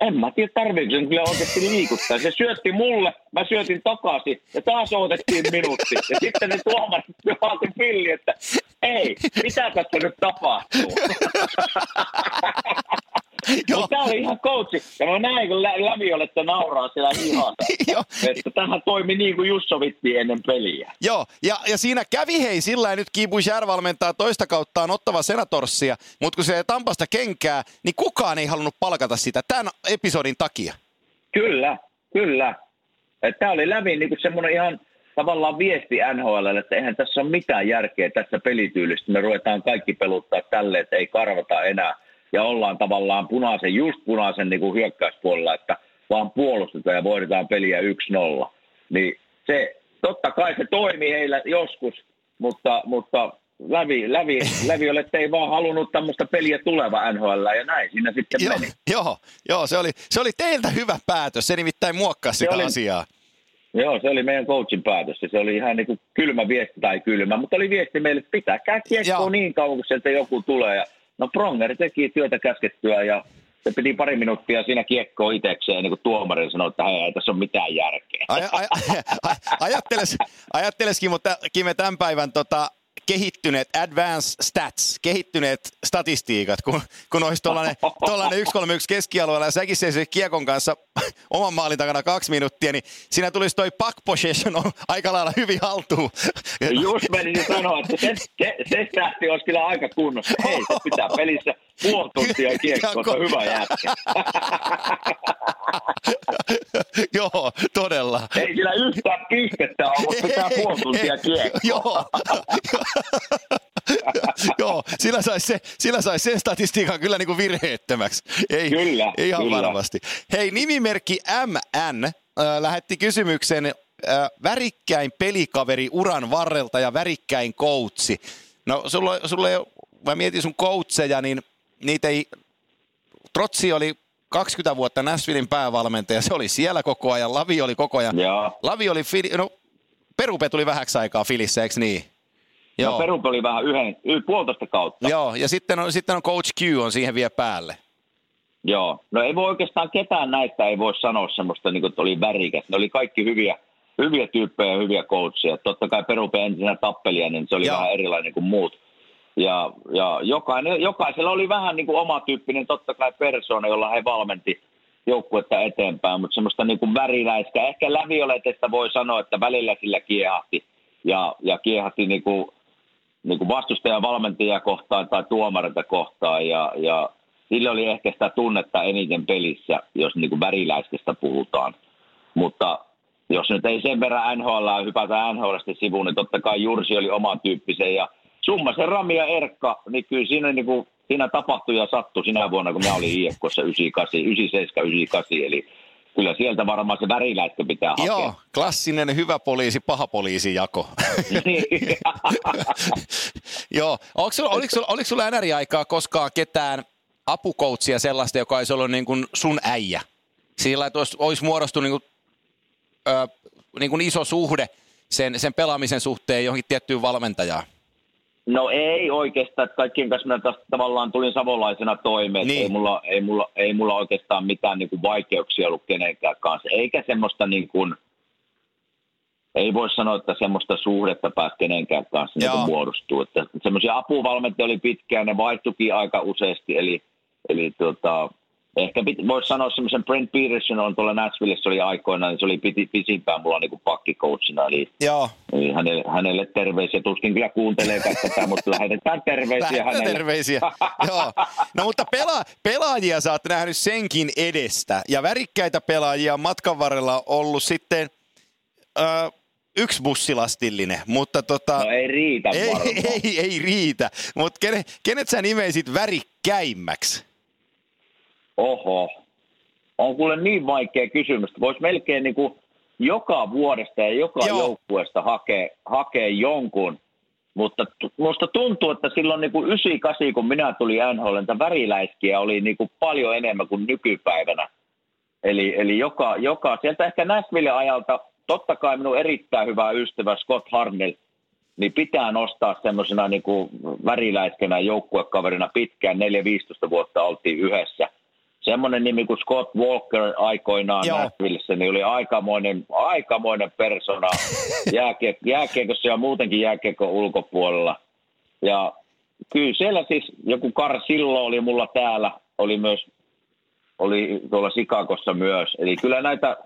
en mä tiedä, tarviiko sen kyllä oikeasti liikuttaa. Se syötti mulle, mä syötin takaisin ja taas odotettiin minuutti. Ja sitten ne tuomarit johti pilli, että ei, mitä tässä nyt tapahtuu? Joo. Mutta tämä oli ihan coachi. Ja mä näin, kun Lä- Lävioletta nauraa siellä. Joo. että tähän toimi niin kuin Jusso vitti ennen peliä. Joo, ja, ja siinä kävi hei sillä lailla, nyt Bouchard valmentaa toista kauttaan ottava Senatorsia, mutta kun se Tampasta kenkää, niin kukaan ei halunnut palkata sitä tämän episodin takia. Kyllä, kyllä. Tämä oli läpi niin semmoinen ihan tavallaan viesti NHL, että eihän tässä ole mitään järkeä tässä pelityylistä. Me ruvetaan kaikki peluttaa tälle, että ei karvata enää. Ja ollaan tavallaan punaisen, just punaisen niin kuin hyökkäyspuolella, että vaan puolustetaan ja voitetaan peliä 1-0. Niin se, totta kai se toimi heillä joskus, mutta, mutta lävi, lävi, lävi oli, että ei vaan halunnut tämmöistä peliä tuleva NHL ja näin siinä sitten Joo, meni. joo, joo se, oli, se oli teiltä hyvä päätös, se nimittäin muokkasi Se sitä oli- asiaa. Joo, se oli meidän coachin päätös. ja Se oli ihan niin kuin kylmä viesti tai kylmä, mutta oli viesti meille, että pitäkää kiekkoa niin kauan, kun sieltä joku tulee. Ja, no Pronger teki työtä käskettyä ja se piti pari minuuttia siinä kiekkoa itsekseen, niin kuin tuomari sanoi, että hei, ei tässä ole mitään järkeä. Aj, aj, aj, ajatteles, ajatteleskin, mutta Kime tämän päivän tota, kehittyneet advanced stats, kehittyneet statistiikat, kun, kun olisi tuollainen, tuollainen 1-3-1 keskialueella ja säkin seisit kiekon kanssa oman maalin takana kaksi minuuttia, niin siinä tulisi toi puck possession on aika lailla hyvin haltuun. Just menisin sanoa, että se, se, se tähti olisi kyllä aika kunnossa. Hei, se pitää pelissä puoli tuntia kiekkoa, se on hyvä jätkä. Joo, todella. Ei sillä yhtään pistettä ole, mutta pitää puoli tuntia kiekkoa. Joo. Joo, sillä saisi se, sillä sais sen statistiikan kyllä niin kuin virheettömäksi. Ei, Kyllä, ihan kyllä. varmasti. Hei, nimimerkki MN äh, lähetti kysymyksen äh, värikkäin pelikaveri uran varrelta ja värikkäin koutsi. No sulla, sulla ei, mä mietin sun coacheja, niin niitä ei, Trotsi oli 20 vuotta Nashvillein päävalmentaja, se oli siellä koko ajan, Lavi oli koko ajan. Joo. Lavi oli, no Perupe tuli vähäksi aikaa Filissä, eikö niin? No Perupe oli vähän yhden, y- puolitoista kautta. Joo, ja sitten on, sitten on Coach Q on siihen vielä päälle. Joo, no ei voi oikeastaan ketään näistä ei voi sanoa semmoista, niin kuin, että oli värikäs. Ne oli kaikki hyviä, hyviä tyyppejä ja hyviä coachia. Totta kai Perupe entisenä tappelijana, niin se oli Joo. vähän erilainen kuin muut. Ja, ja jokainen, jokaisella oli vähän niin kuin oma tyyppinen totta kai persoona, jolla he valmenti joukkuetta eteenpäin, mutta semmoista niin kuin väriläistä. Ehkä lävioletesta voi sanoa, että välillä sillä kiehahti ja, ja kiehahti niin kuin, niin kuin vastustajan valmentajia kohtaan tai tuomareita kohtaan ja, ja sillä oli ehkä sitä tunnetta eniten pelissä, jos niin kuin väriläiskestä puhutaan. Mutta jos nyt ei sen verran NHL hypätä NHLstä sivuun, niin totta kai Jursi oli oma tyyppisen ja Summasen Rami ja Erkka, niin kyllä siinä, niin kuin, siinä tapahtui ja sattui sinä vuonna, kun minä olin IFKssa 98, 97, 98, eli kyllä sieltä varmaan se väriläiskö pitää hakea. Joo, klassinen hyvä poliisi, paha poliisi jako. Niin. Joo, oliko sulla, oliko sulla, oliko sulla NR-aikaa koskaan ketään apukoutsia sellaista, joka olisi ollut niin kuin sun äijä? Sillä että olisi, olisi muodostunut niin kuin, ö, niin kuin iso suhde sen, sen pelaamisen suhteen johonkin tiettyyn valmentajaan. No ei oikeastaan, että kaikkien kanssa minä tästä tavallaan tulin savolaisena toimeen, Niin. ei, mulla, ei, mulla, ei mulla oikeastaan mitään niin kuin vaikeuksia ollut kenenkään kanssa, eikä semmoista niin kuin, ei voi sanoa, että semmoista suhdetta pääsi kenenkään kanssa niin kuin muodostuu. Että semmoisia apuvalmentajia oli pitkään, ne vaihtuikin aika useasti, eli, eli tota, ehkä pit, voisi sanoa semmoisen Brent Peterson on tuolla Nashvillessä oli aikoinaan, niin se oli piti, pisimpään mulla niin pakkikoutsina, eli Joo, Eli hänelle, hänelle terveisiä. Tuskin kyllä kuuntelee tätä, mutta lähetetään terveisiä Lähetetään hänelle. terveisiä. Joo. No mutta pela, pelaajia sä oot nähnyt senkin edestä. Ja värikkäitä pelaajia on matkan varrella ollut sitten ö, yksi bussilastillinen, mutta tota, No ei riitä ei, varmaan. ei, ei, riitä. Mutta kenet, kenet sä nimeisit värikkäimmäksi? Oho. On kuule niin vaikea kysymys. Voisi melkein niin kuin joka vuodesta ja joka Joo. Joukkueesta hakea, hakea jonkun. Mutta musta tuntuu, että silloin niin kuin 98, kun minä tulin NHL, että väriläiskiä oli niin kuin paljon enemmän kuin nykypäivänä. Eli, eli joka, joka, sieltä ehkä Nashville ajalta, totta kai minun erittäin hyvä ystävä Scott Harnell, niin pitää nostaa semmoisena niin väriläiskenä joukkuekaverina pitkään, 4-15 vuotta oltiin yhdessä. Semmoinen nimi kuin Scott Walker aikoinaan Joo. Nashvillessä, niin oli aikamoinen, aikamoinen persona jääkiek- jääkiekossa ja muutenkin jääkiekon ulkopuolella. Ja kyllä siellä siis joku Carsillo oli mulla täällä, oli myös oli tuolla Sikakossa myös. Eli kyllä näitä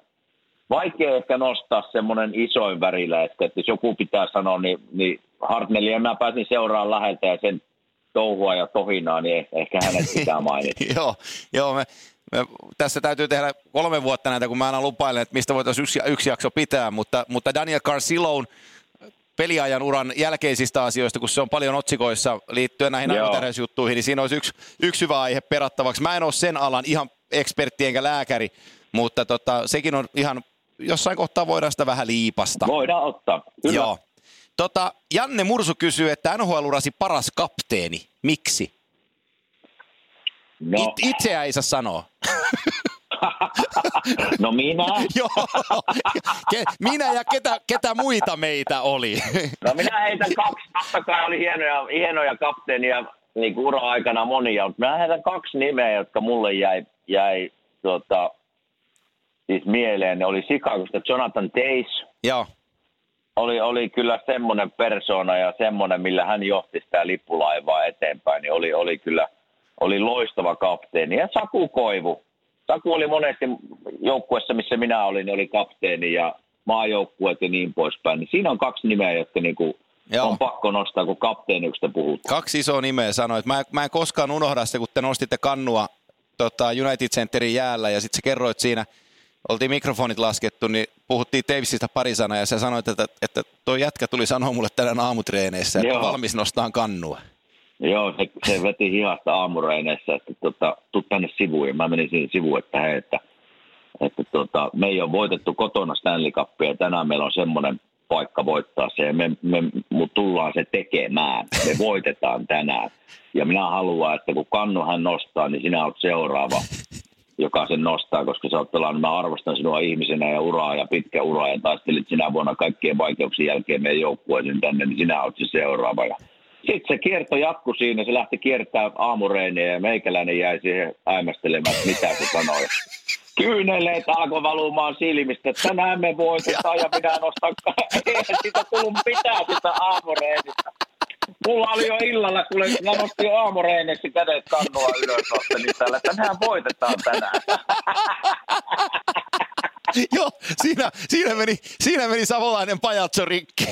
vaikea ehkä nostaa semmoinen isoin värillä, että jos joku pitää sanoa, niin, niin Hartnellia mä pääsin seuraamaan läheltä ja sen touhua ja tohinaa, niin ehkä hänet pitää mainita. joo, joo me, me, tässä täytyy tehdä kolme vuotta näitä, kun mä aina lupailen, että mistä voitaisiin yksi, yksi jakso pitää, mutta, mutta Daniel Carcilloun peliajan uran jälkeisistä asioista, kun se on paljon otsikoissa liittyen näihin Joo. juttuihin, niin siinä olisi yksi, yksi hyvä aihe perattavaksi. Mä en ole sen alan ihan ekspertti enkä lääkäri, mutta tota, sekin on ihan, jossain kohtaa voidaan sitä vähän liipasta. Voidaan ottaa. Kyllä. Joo. Tota, Janne Mursu kysyy, että NHL-urasi paras kapteeni. Miksi? No, It, itseä ei saa sanoa. no minä? Joo. Ke, minä ja ketä, ketä muita meitä oli. No minä heitän kaksi. Totta kai oli hienoja, hienoja kapteenia niin kuin ura-aikana monia, mutta minä heitän kaksi nimeä, jotka mulle jäi, jäi tuota, siis mieleen. Ne oli Chicagosta Jonathan Tays. Joo. Oli, oli kyllä semmoinen persona ja semmoinen, millä hän johti sitä lippulaivaa eteenpäin, niin oli, oli kyllä oli loistava kapteeni. Ja Saku Koivu. Saku oli monesti joukkueessa, missä minä olin, niin oli kapteeni ja maajoukkueet ja niin poispäin. Niin siinä on kaksi nimeä, jotka niinku Joo. on pakko nostaa, kun kapteeniksi puhutaan. Kaksi isoa nimeä sanoit. Mä, mä en koskaan unohda sitä, kun te nostitte kannua tota, United Centerin jäällä ja sitten sä kerroit siinä, oltiin mikrofonit laskettu, niin puhuttiin Tavesista pari sanaa ja sä sanoit, että, että toi jätkä tuli sanoa mulle tänään aamutreeneissä, että Joo. valmis nostaa kannua. Joo, se, se veti hihasta aamureineissa, että tota, tuu tänne sivuun. Ja mä menin siihen sivuun, että hei, että, että tota, me ei ole voitettu kotona Stanley Cupia ja tänään meillä on semmoinen paikka voittaa se ja me, me mut tullaan se tekemään. Me voitetaan tänään. Ja minä haluan, että kun kannu hän nostaa, niin sinä olet seuraava, joka sen nostaa, koska sä oot pelannut, mä arvostan sinua ihmisenä ja uraa ja pitkä ura ja taistelit sinä vuonna kaikkien vaikeuksien jälkeen meidän joukkueeseen tänne, niin sinä olet se seuraava. Ja Sitten se kierto jatkui siinä, se lähti kiertää aamureeniä ja meikäläinen jäi siihen äimästelemään, että mitä se sanoi. Kyyneleet alkoi valumaan silmistä, että tänään me voitetaan ja minä nostan, eihän sitä tullut mitään sitä aamureenistä. Mulla oli jo illalla, kun mä nostin jo aamureeneksi kädet kannua ylös, nostelin täällä, tänään voitetaan tänään. Joo, siinä, siinä, meni, siinä meni savolainen pajatso rikki.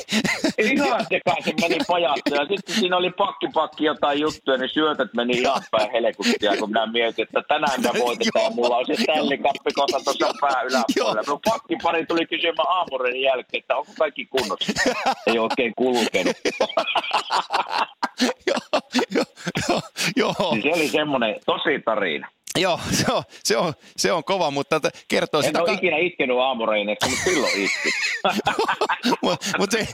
Ihan sekaisin meni pajatso. Ja sitten siinä oli pakki pakki jotain juttuja, niin syötöt meni ihan päin helkutia, kun minä mietin, että tänään me voitetaan. Mulla on se ställikappi kohta tuossa pää yläpuolella. Minun pakki pari tuli kysymään aamurin jälkeen, että onko kaikki kunnossa. Ei oikein kulkenut. joo, joo, joo, joo. Niin se oli semmoinen tosi tarina. Joo, se on, se on, se on kova, mutta kertoo en sitä... En ole ka- ikinä iskenyt aamureineissa, mutta silloin iski. mutta mut se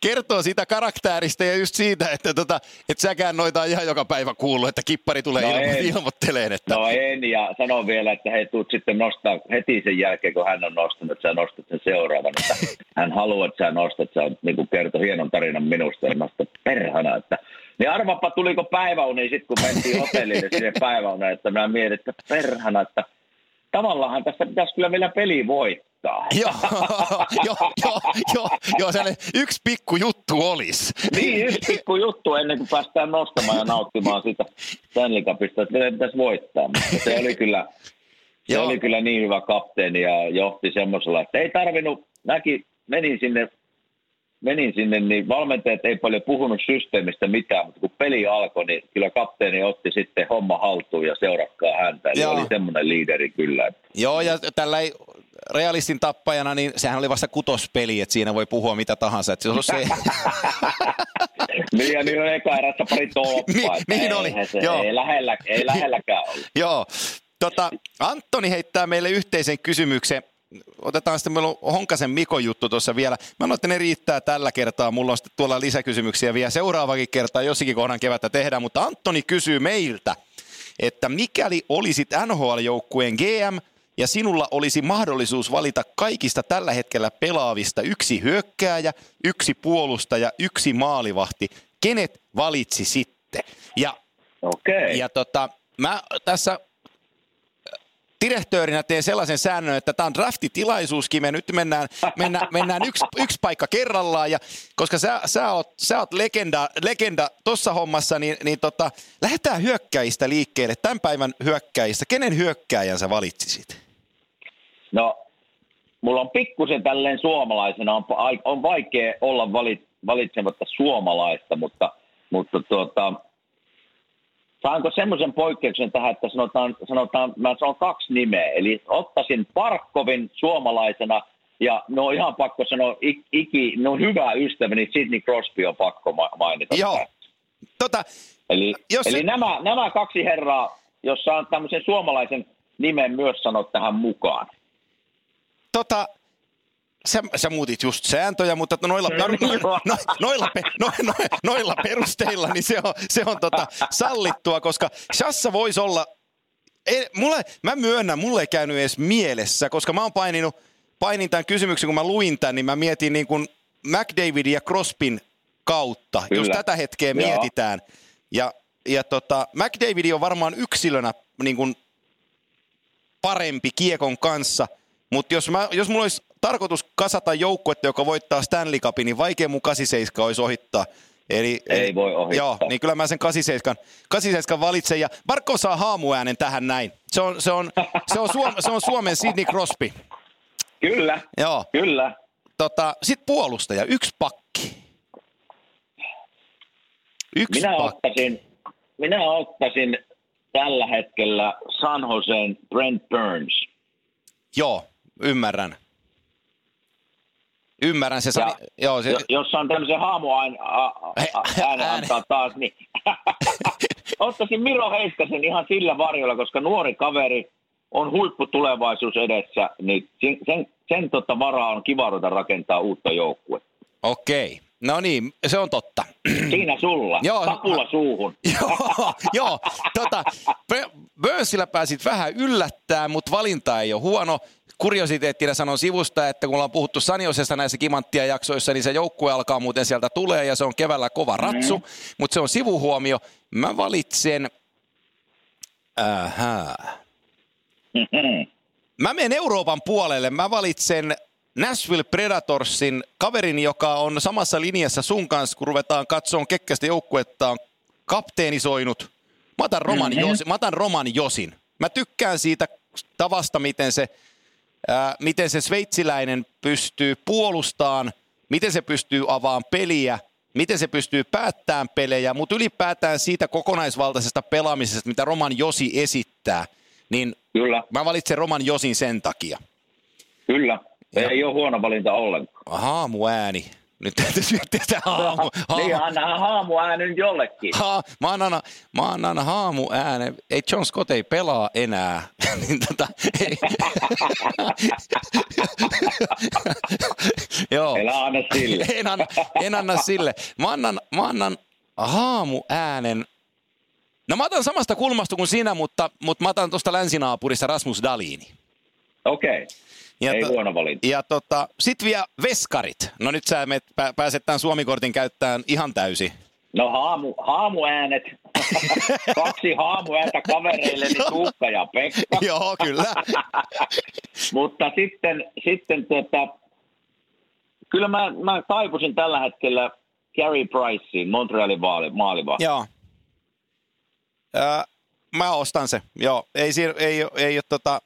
kertoo siitä karakterista ja just siitä, että, tota, että säkään noita ihan joka päivä kuullut, että kippari tulee no ilmo- ilmoitteleen. Että... No en, ja sanon vielä, että he tuut sitten nostaa heti sen jälkeen, kun hän on nostanut, että sä nostat sen seuraavan. Että hän haluaa, että sä nostat, sä niin kertoo hienon tarinan minusta, ja mä perhana, että niin arvapa, tuliko päiväuni sitten, kun mentiin hotellille sinne päiväuneen, että mä mietin, että perhana, että tavallaan tästä pitäisi kyllä vielä peli voittaa. joo, joo, joo, joo, joo yksi pikku juttu olisi. niin, yksi pikku juttu ennen kuin päästään nostamaan ja nauttimaan sitä Stanley Cupista, että meidän pitäisi voittaa. Mutta se oli kyllä, se oli kyllä niin hyvä kapteeni ja johti semmoisella, että ei tarvinnut, mäkin menin sinne menin sinne, niin valmentajat ei paljon puhunut systeemistä mitään, mutta kun peli alkoi, niin kyllä kapteeni otti sitten homma haltuun ja seurakkaa häntä. Eli Joo. oli semmoinen liideri kyllä. Joo, ja tällä ei realistin tappajana, niin sehän oli vasta kutospeli, että siinä voi puhua mitä tahansa. Että se on se... niin, ja niin on eka erässä pari toppaa. niin, niin oli, se, Joo. Ei, lähellä, ei lähelläkään ollut. Joo. Tota, Antoni heittää meille yhteisen kysymyksen otetaan sitten, meillä on Honkasen Miko juttu tuossa vielä. Mä sanoin, että ne riittää tällä kertaa. Mulla on sitten tuolla lisäkysymyksiä vielä seuraavakin kertaa, jossakin kohdan kevättä tehdään. Mutta Antoni kysyy meiltä, että mikäli olisit NHL-joukkueen GM ja sinulla olisi mahdollisuus valita kaikista tällä hetkellä pelaavista yksi hyökkääjä, yksi puolustaja, yksi maalivahti, kenet valitsi sitten? Ja, okay. ja tota, mä tässä direktöörinä teen sellaisen säännön, että tämä on draftitilaisuuskin, me nyt mennään, mennään, mennään yksi, yksi paikka kerrallaan, ja koska sä, sä oot, sä oot legenda, legenda tuossa hommassa, niin, niin tota, lähdetään hyökkäistä liikkeelle, tämän päivän hyökkäistä. Kenen hyökkäjän sä valitsisit? No, mulla on pikkusen tälleen suomalaisena, on, on vaikea olla valit, valitsematta suomalaista, mutta, mutta tuota, saanko semmoisen poikkeuksen tähän, että sanotaan, sanotaan, mä sanon kaksi nimeä, eli ottaisin Parkkovin suomalaisena, ja no ihan pakko sanoa, iki, no hyvä ystäväni Sidney Crosby on pakko mainita. Joo. Tota, eli jos eli se... nämä, nämä kaksi herraa, jos saan tämmöisen suomalaisen nimen myös sanoa tähän mukaan. Tota, sä, sä muutit just sääntöjä, mutta noilla, no, no, no, noilla, no, no, noilla perusteilla niin se on, se on tota, sallittua, koska Shassa voisi olla, ei, mulle, mä myönnän, mulle ei käynyt edes mielessä, koska mä oon paininut, painin tämän kysymyksen, kun mä luin tämän, niin mä mietin niin kuin McDavidin ja Crospin kautta, Kyllä. jos tätä hetkeä Joo. mietitään. Ja, ja tota, McDavid on varmaan yksilönä niin kuin parempi kiekon kanssa, mutta jos, mä, jos mulla olisi tarkoitus kasata joukkuetta, joka voittaa Stanley Cupin, niin vaikea mun 87 olisi ohittaa. Eli, ei voi ohittaa. Joo, niin kyllä mä sen 87, 87 valitsen. Ja Marko saa haamuäänen tähän näin. Se on, se on, se on, Suom, se on Suomen Sidney Crosby. Kyllä, joo. kyllä. Tota, Sitten puolustaja, yksi pakki. Yksi minä, pakki. Ottaisin, minä ottaisin tällä hetkellä San Joseen Brent Burns. Joo, ymmärrän. Ymmärrän se. Sani, joo, se... Jos on tämmöisen haamuäänen antaa taas, niin ottaisin Miro Heiskasen ihan sillä varjolla, koska nuori kaveri on huipputulevaisuus edessä, niin sen, sen, sen tota varaa on kiva ruveta rakentaa uutta joukkuetta. Okei. No niin, se on totta. Siinä sulla, joo, kapula suuhun. joo, joo tota, Burnsillä pääsit vähän yllättää, mutta valinta ei ole huono. Kuriositeettina sanon sivusta, että kun ollaan puhuttu Saniosesta näissä kimanttia jaksoissa, niin se joukkue alkaa muuten sieltä tulee ja se on keväällä kova ratsu, mm. mutta se on sivuhuomio. Mä valitsen, ähä. Mhm. Mä menen Euroopan puolelle. Mä valitsen Nashville Predatorsin kaverin, joka on samassa linjassa sun kanssa, kun ruvetaan katsomaan kekkästä joukkuetta, on kapteenisoinut. Mä otan, Roman Mhm. mm-hmm. Josin, mä otan Roman Josin. Mä tykkään siitä tavasta, miten se, ää, miten se sveitsiläinen pystyy puolustamaan, miten se pystyy avaamaan peliä, miten se pystyy päättämään pelejä, mutta ylipäätään siitä kokonaisvaltaisesta pelaamisesta, mitä Roman Josi esittää, niin Kyllä, Mä valitsen Roman Josin sen takia. kyllä. Ja- Ei ole huono valinta ollenkaan. Haamu ääni. Nyt täytyisi miettiä sitä haamu. haamu. Niin, anna haamu ääni nyt jollekin. Ha, mä, annan, mä annan haamu äänen. Ei John Scott ei pelaa enää. niin tota, ei. Joo. Elä anna sille. En anna, en anna sille. Mä annan, mä annan haamu äänen. No mä otan samasta kulmasta kuin sinä, mutta, mutta mä otan tuosta länsinaapurissa Rasmus Dalini. Okei, ei huono valinta. Ja tota, sit vielä veskarit. No nyt sä meet, pä, pääset tämän Suomikortin käyttämään ihan täysin. No haamu, haamuäänet. Kaksi haamuääntä kavereille, niin Tuukka ja Pekka. Joo, kyllä. Mutta sitten, sitten tota, kyllä mä, mä taipusin tällä hetkellä Gary Priceen, Montrealin vaali, maalivahti. Joo. Ää, mä ostan se. Joo, ei, ei, ei, ei ole tota,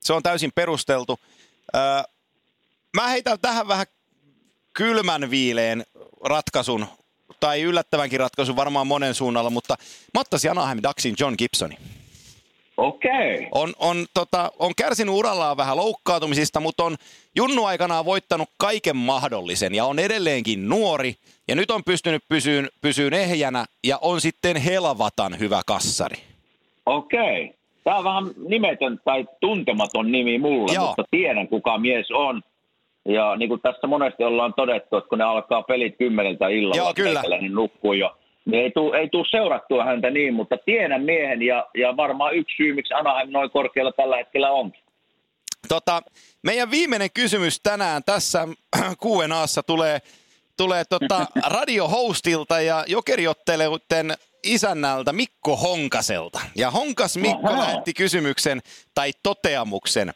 se on täysin perusteltu. Mä heitän tähän vähän kylmän viileen ratkaisun, tai yllättävänkin ratkaisun varmaan monen suunnalla, mutta mä ottaisin Anaheim Ducksin John Gibsoni. Okei. On, on, tota, on kärsinyt urallaan vähän loukkaantumisista, mutta on Junnu aikanaan voittanut kaiken mahdollisen ja on edelleenkin nuori. Ja nyt on pystynyt pysyyn, pysyyn ehjänä ja on sitten helvatan hyvä kassari. Okei. Tämä on vähän nimetön tai tuntematon nimi mulle, Joo. mutta tiedän kuka mies on. Ja niin kuin tässä monesti ollaan todettu, että kun ne alkaa pelit kymmeneltä illalla, Joo, kyllä. meikäläinen nukkuu jo, niin ei tule ei tuu seurattua häntä niin, mutta tiedän miehen ja, ja varmaan yksi syy, miksi Anaheim noin korkealla tällä hetkellä onkin. Tota, meidän viimeinen kysymys tänään tässä Q&Aassa tulee, tulee tota radiohostilta ja jokeriotteluiden isännältä Mikko Honkaselta. Ja Honkas Mikko Ahaa. lähetti kysymyksen tai toteamuksen.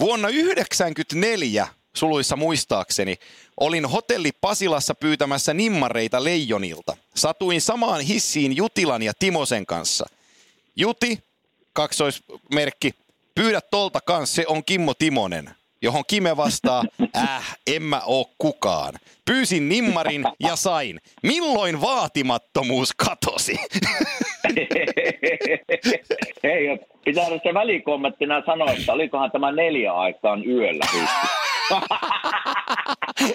Vuonna 1994, suluissa muistaakseni, olin hotelli Pasilassa pyytämässä nimmareita leijonilta. Satuin samaan hissiin Jutilan ja Timosen kanssa. Juti, kaksoismerkki, pyydä tolta kans, se on Kimmo Timonen. Johon Kime vastaa, äh, en mä oo kukaan. Pyysin nimmarin ja sain. Milloin vaatimattomuus katosi? Hei, pitää se välikommenttina sanoa, että olikohan tämä neljä aikaan yöllä.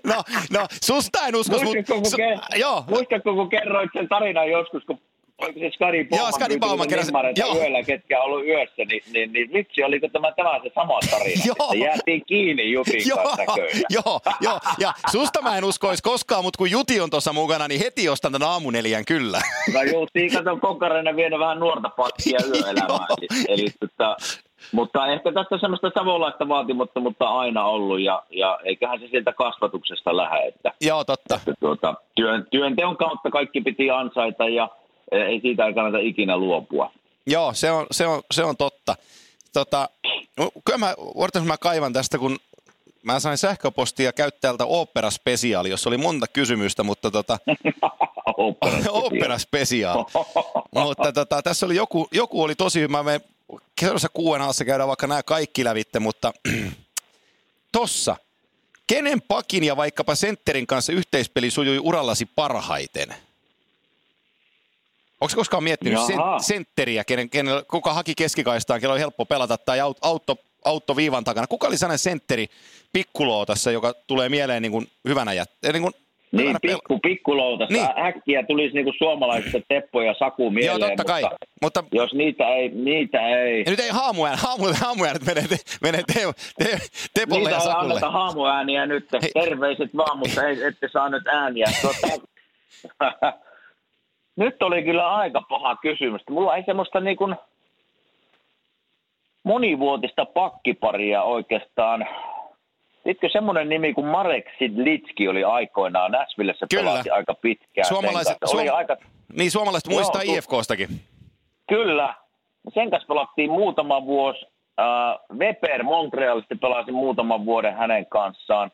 no, no, susta en usko. Muistatko, kun, ke- joo, muistatko, kun kerroit sen tarinan joskus, kun oliko se Skadi Bauman Joo, Skadi Bauman keräsi- joo. yöllä, ketkä on ollut yössä, niin, niin, niin vitsi, oliko tämä, tämä se sama tarina? Joo. että jäätiin kiinni Jutin joo, kanssa joo, joo, ja susta mä en uskois koskaan, mutta kun Juti on tuossa mukana, niin heti ostan tämän aamuneljän kyllä. No Jutin, kato Kokarinen vienyt vähän nuorta pakkia yöelämään. eli, eli tota, mutta ehkä tässä semmoista savolaista vaatimattomuutta aina ollut ja, ja eiköhän se sieltä kasvatuksesta lähde, että joo, totta. että tuota, työn, työnteon kautta kaikki piti ansaita ja ei siitä ei kannata ikinä luopua. Joo, se on, se on, se on totta. Tota, kyllä mä, mä kaivan tästä, kun mä sain sähköpostia käyttäjältä Opera Special, jossa oli monta kysymystä, mutta tota, Opera. Special. mutta tota, tässä oli joku, joku oli tosi hyvä. Me seuraavassa Q&Aassa käydään vaikka nämä kaikki lävitte, mutta tossa. Kenen pakin ja vaikkapa sentterin kanssa yhteispeli sujui urallasi parhaiten? Onko koskaan miettinyt sen, Jaha. sentteriä, kenen, kenen, kuka haki keskikaistaan, kello oli helppo pelata, tai aut- auto, auto viivan takana? Kuka oli sellainen sentteri pikkulootassa, joka tulee mieleen niin kuin hyvänä jät... Niin, kuin, Niin, pikku, pikkuloutas. Niin. Niin. Äkkiä tulisi niinku suomalaisista Teppo ja Saku mieleen, Joo, totta kai. mutta Mutta jos niitä ei, niitä ei, Ja nyt ei haamuäänet, haamu, haamuäänet menee, te, menee te, te, Tepolle niitä ja ei Sakulle. anneta haamuääniä nyt. Hei. Terveiset vaan, mutta ei, ette saa nyt ääniä. Tuota, nyt oli kyllä aika paha kysymys. Mulla ei semmoista niin kuin, monivuotista pakkiparia oikeastaan. Tiedätkö semmoinen nimi kuin Marek Sidlitski oli aikoinaan, Nashvillessä Kyllä. pelasi aika pitkään. Suomalaiset, kanssa. oli suom- aika, Niin suomalaiset muistaa Joo, IFKstakin. Kyllä. Sen kanssa pelattiin muutama vuosi. Uh, Weber Montrealista pelasin muutaman vuoden hänen kanssaan.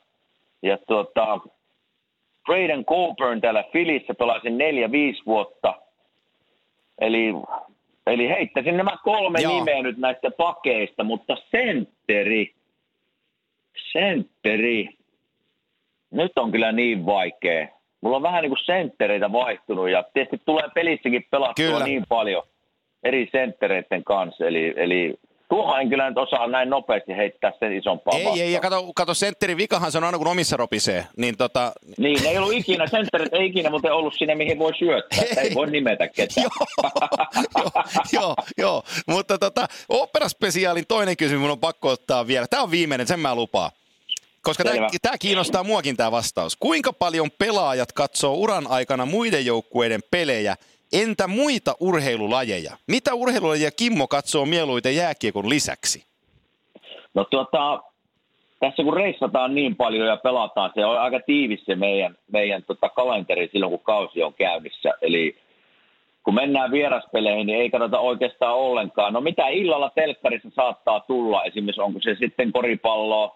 Ja tuota, Braden Coburn täällä Filissä pelasin neljä, viisi vuotta. Eli, eli heittäisin nämä kolme Joo. nimeä nyt näistä pakeista, mutta sentteri, sentteri, nyt on kyllä niin vaikea. Mulla on vähän niin kuin senttereitä vaihtunut ja tietysti tulee pelissäkin pelattua Kyllä. niin paljon eri senttereiden kanssa. Eli, eli tuohon en kyllä nyt osaa näin nopeasti heittää sen isompaa Ei, ei, ja kato, kato sentterin vikahan se on aina kun omissa ropisee. Niin tota, Niin, ei ollut ikinä, sentterit ei ikinä muuten ollut siinä, mihin voi syöttää. Että ei voi nimetä ketään. joo, joo, joo, joo, mutta tota, operaspesiaalin toinen kysymys mun on pakko ottaa vielä. Tämä on viimeinen, sen mä lupaan. Koska Selvä. tämä kiinnostaa muakin tämä vastaus. Kuinka paljon pelaajat katsoo uran aikana muiden joukkueiden pelejä, entä muita urheilulajeja? Mitä urheilulajia Kimmo katsoo mieluiten jääkiekon lisäksi? No tuota, tässä kun reissataan niin paljon ja pelataan, se on aika tiivis se meidän, meidän tota kalenteri silloin, kun kausi on käynnissä. Eli kun mennään vieraspeleihin, niin ei katsota oikeastaan ollenkaan. No mitä illalla telkkarissa saattaa tulla, esimerkiksi onko se sitten koripalloa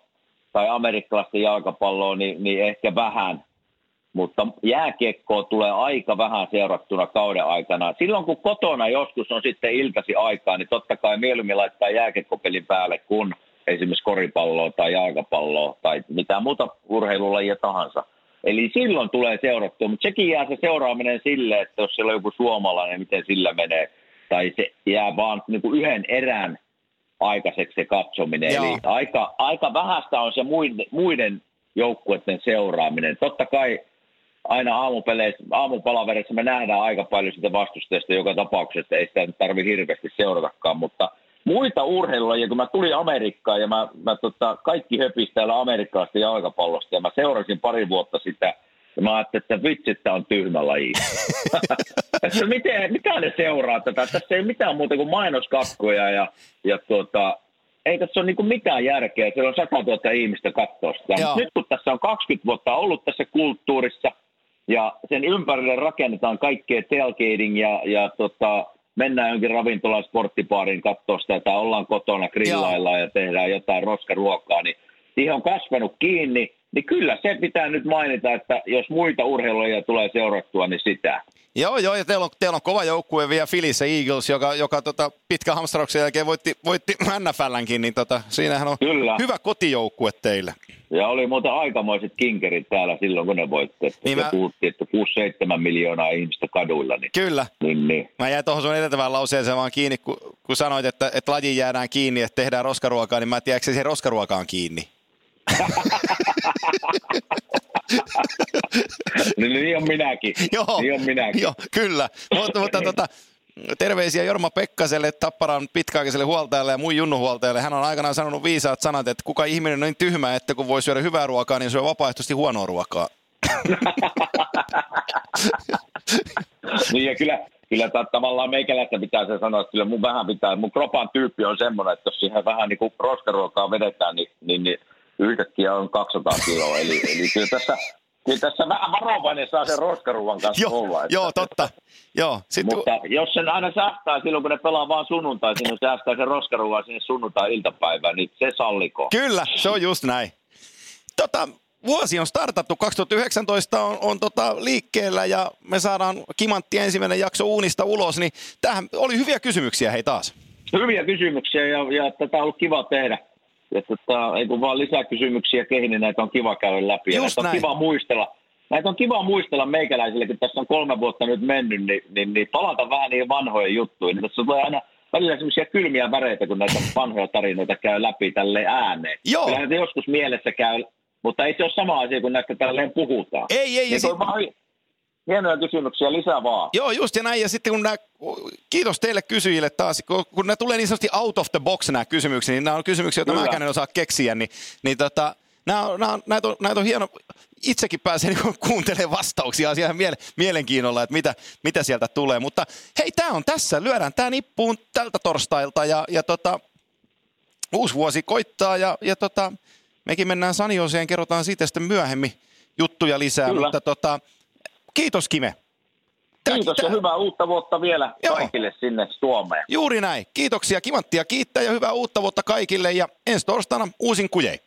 tai amerikkalaista jalkapalloa, niin, niin ehkä vähän. Mutta jääkiekkoa tulee aika vähän seurattuna kauden aikana. Silloin kun kotona joskus on sitten iltasi aikaa, niin totta kai mieluummin laittaa jääkiekkopelin päälle kuin esimerkiksi koripalloa tai jalkapalloa tai mitä muuta urheilulajia tahansa. Eli silloin tulee seurattua, mutta sekin jää se seuraaminen sille, että jos siellä on joku suomalainen, miten sillä menee, tai se jää vaan niin kuin yhden erän aikaiseksi se katsominen. Joo. Eli aika, aika vähäistä on se muiden, muiden joukkueiden seuraaminen. Totta kai aina aamupeleissä, aamupalaverissa me nähdään aika paljon sitä vastustajasta joka tapauksessa, ei sitä nyt tarvitse hirveästi seuratakaan, mutta muita urheilulajia, kun mä tulin Amerikkaan ja mä, mä tota, kaikki höpisi täällä amerikkalaista jalkapallosta ja mä seurasin pari vuotta sitä ja mä ajattelin, että vitsi, että on tyhmä laji. että miten, mitä ne seuraa tätä? Tässä ei mitään muuta kuin mainoskakkoja ja, ja tuota, ei tässä ole niin kuin mitään järkeä. Siellä on 100 000 ihmistä katsoa sitä. Nyt kun tässä on 20 vuotta ollut tässä kulttuurissa ja sen ympärille rakennetaan kaikkea tailgating ja, ja tota, mennään jonkin ravintolan sporttipaariin katsoa sitä tai ollaan kotona grillaillaan ja tehdään jotain roskaruokaa, niin siihen on kasvanut kiinni. Niin kyllä se pitää nyt mainita, että jos muita urheiluja tulee seurattua, niin sitä. Joo, joo, ja teillä on, teillä on kova joukkue vielä Phillies Eagles, joka, joka tota, pitkä hamstrauksen jälkeen voitti, voitti NFLnkin, niin tota, siinähän on Kyllä. hyvä kotijoukkue teille. Ja oli muuten aikamoiset kinkerit täällä silloin, kun ne voitti. Että Niin mä- puhuttiin, että 6-7 miljoonaa ihmistä kaduilla. Niin, Kyllä. niin, niin. Mä jäin tuohon sun edeltävään lauseeseen vaan kiinni, kun, kun sanoit, että, että lajiin jäädään kiinni, että tehdään roskaruokaa, niin mä en tiedä, se roskaruokaan kiinni. niin, niin on minäkin. Joo, Niin on minäkin. joo kyllä. Mutta, mutta tota, terveisiä Jorma Pekkaselle, Tapparan pitkäaikaiselle huoltajalle ja muun junnuhuoltajalle. Hän on aikanaan sanonut viisaat sanat, että kuka ihminen on niin tyhmä, että kun voi syödä hyvää ruokaa, niin syö vapaaehtoisesti huonoa ruokaa. niin ja kyllä, kyllä ta- tavallaan meikäläistä pitää se sanoa, että kyllä mun vähän pitää, mun kropan tyyppi on semmoinen, että jos siihen vähän niin kuin roskaruokaa vedetään, niin, niin, niin yhtäkkiä on 200 kiloa. Eli, eli kyllä tässä, kyllä tässä vähän varovainen saa sen roskaruoan kanssa Joo, olla. että- joo, totta. Joo, sitten Mutta jos sen aina säästää silloin, kun ne pelaa vaan sunnuntaisin, niin säästää sen roskaruoan sinne sunnuntai-iltapäivään, niin se salliko. Kyllä, se on just näin. Tota, vuosi on startattu, 2019 on, on tota liikkeellä ja me saadaan Kimantti ensimmäinen jakso uunista ulos, niin tähän oli hyviä kysymyksiä hei taas. Hyviä kysymyksiä ja, ja tätä on ollut kiva tehdä. Ja tota, ei kun vaan lisää kysymyksiä kehin, niin näitä on kiva käydä läpi. Ja Just näitä on näin. kiva muistella. Näitä on kiva muistella meikäläisille, kun tässä on kolme vuotta nyt mennyt, niin, niin, niin palata vähän niihin vanhoihin juttuihin. Niin tässä tulee aina välillä semmoisia kylmiä väreitä, kun näitä vanhoja tarinoita käy läpi tälle ääneen. Joo. Kyllähän se joskus mielessä käy, mutta ei se ole sama asia, kun näistä tälleen puhutaan. Ei, ei, ja Niin on vaan hienoja kysymyksiä, lisää vaan. Joo, just ja näin. Ja sitten kun nämä, kiitos teille kysyjille taas, kun, kun nämä tulee niin sanotusti out of the box nämä kysymykset, niin nämä on kysymyksiä, joita Kyllä. mäkään en osaa keksiä, niin, niin tota, nämä on, nämä on, näitä, on, näitä on hieno, itsekin pääsee niin kuuntelemaan vastauksia siihen miele, mielenkiinnolla, että mitä, mitä sieltä tulee. Mutta hei, tämä on tässä, lyödään tämä nippuun tältä torstailta ja, ja tota, uusi vuosi koittaa ja, ja tota, mekin mennään Sanioseen, kerrotaan siitä sitten myöhemmin juttuja lisää, Kyllä. mutta tota, kiitos Kime. Tää- Kiitos ja hyvää uutta vuotta vielä Joo. kaikille sinne Suomeen. Juuri näin. Kiitoksia, kimanttia kiittää ja hyvää uutta vuotta kaikille ja ensi torstaina uusin kujei.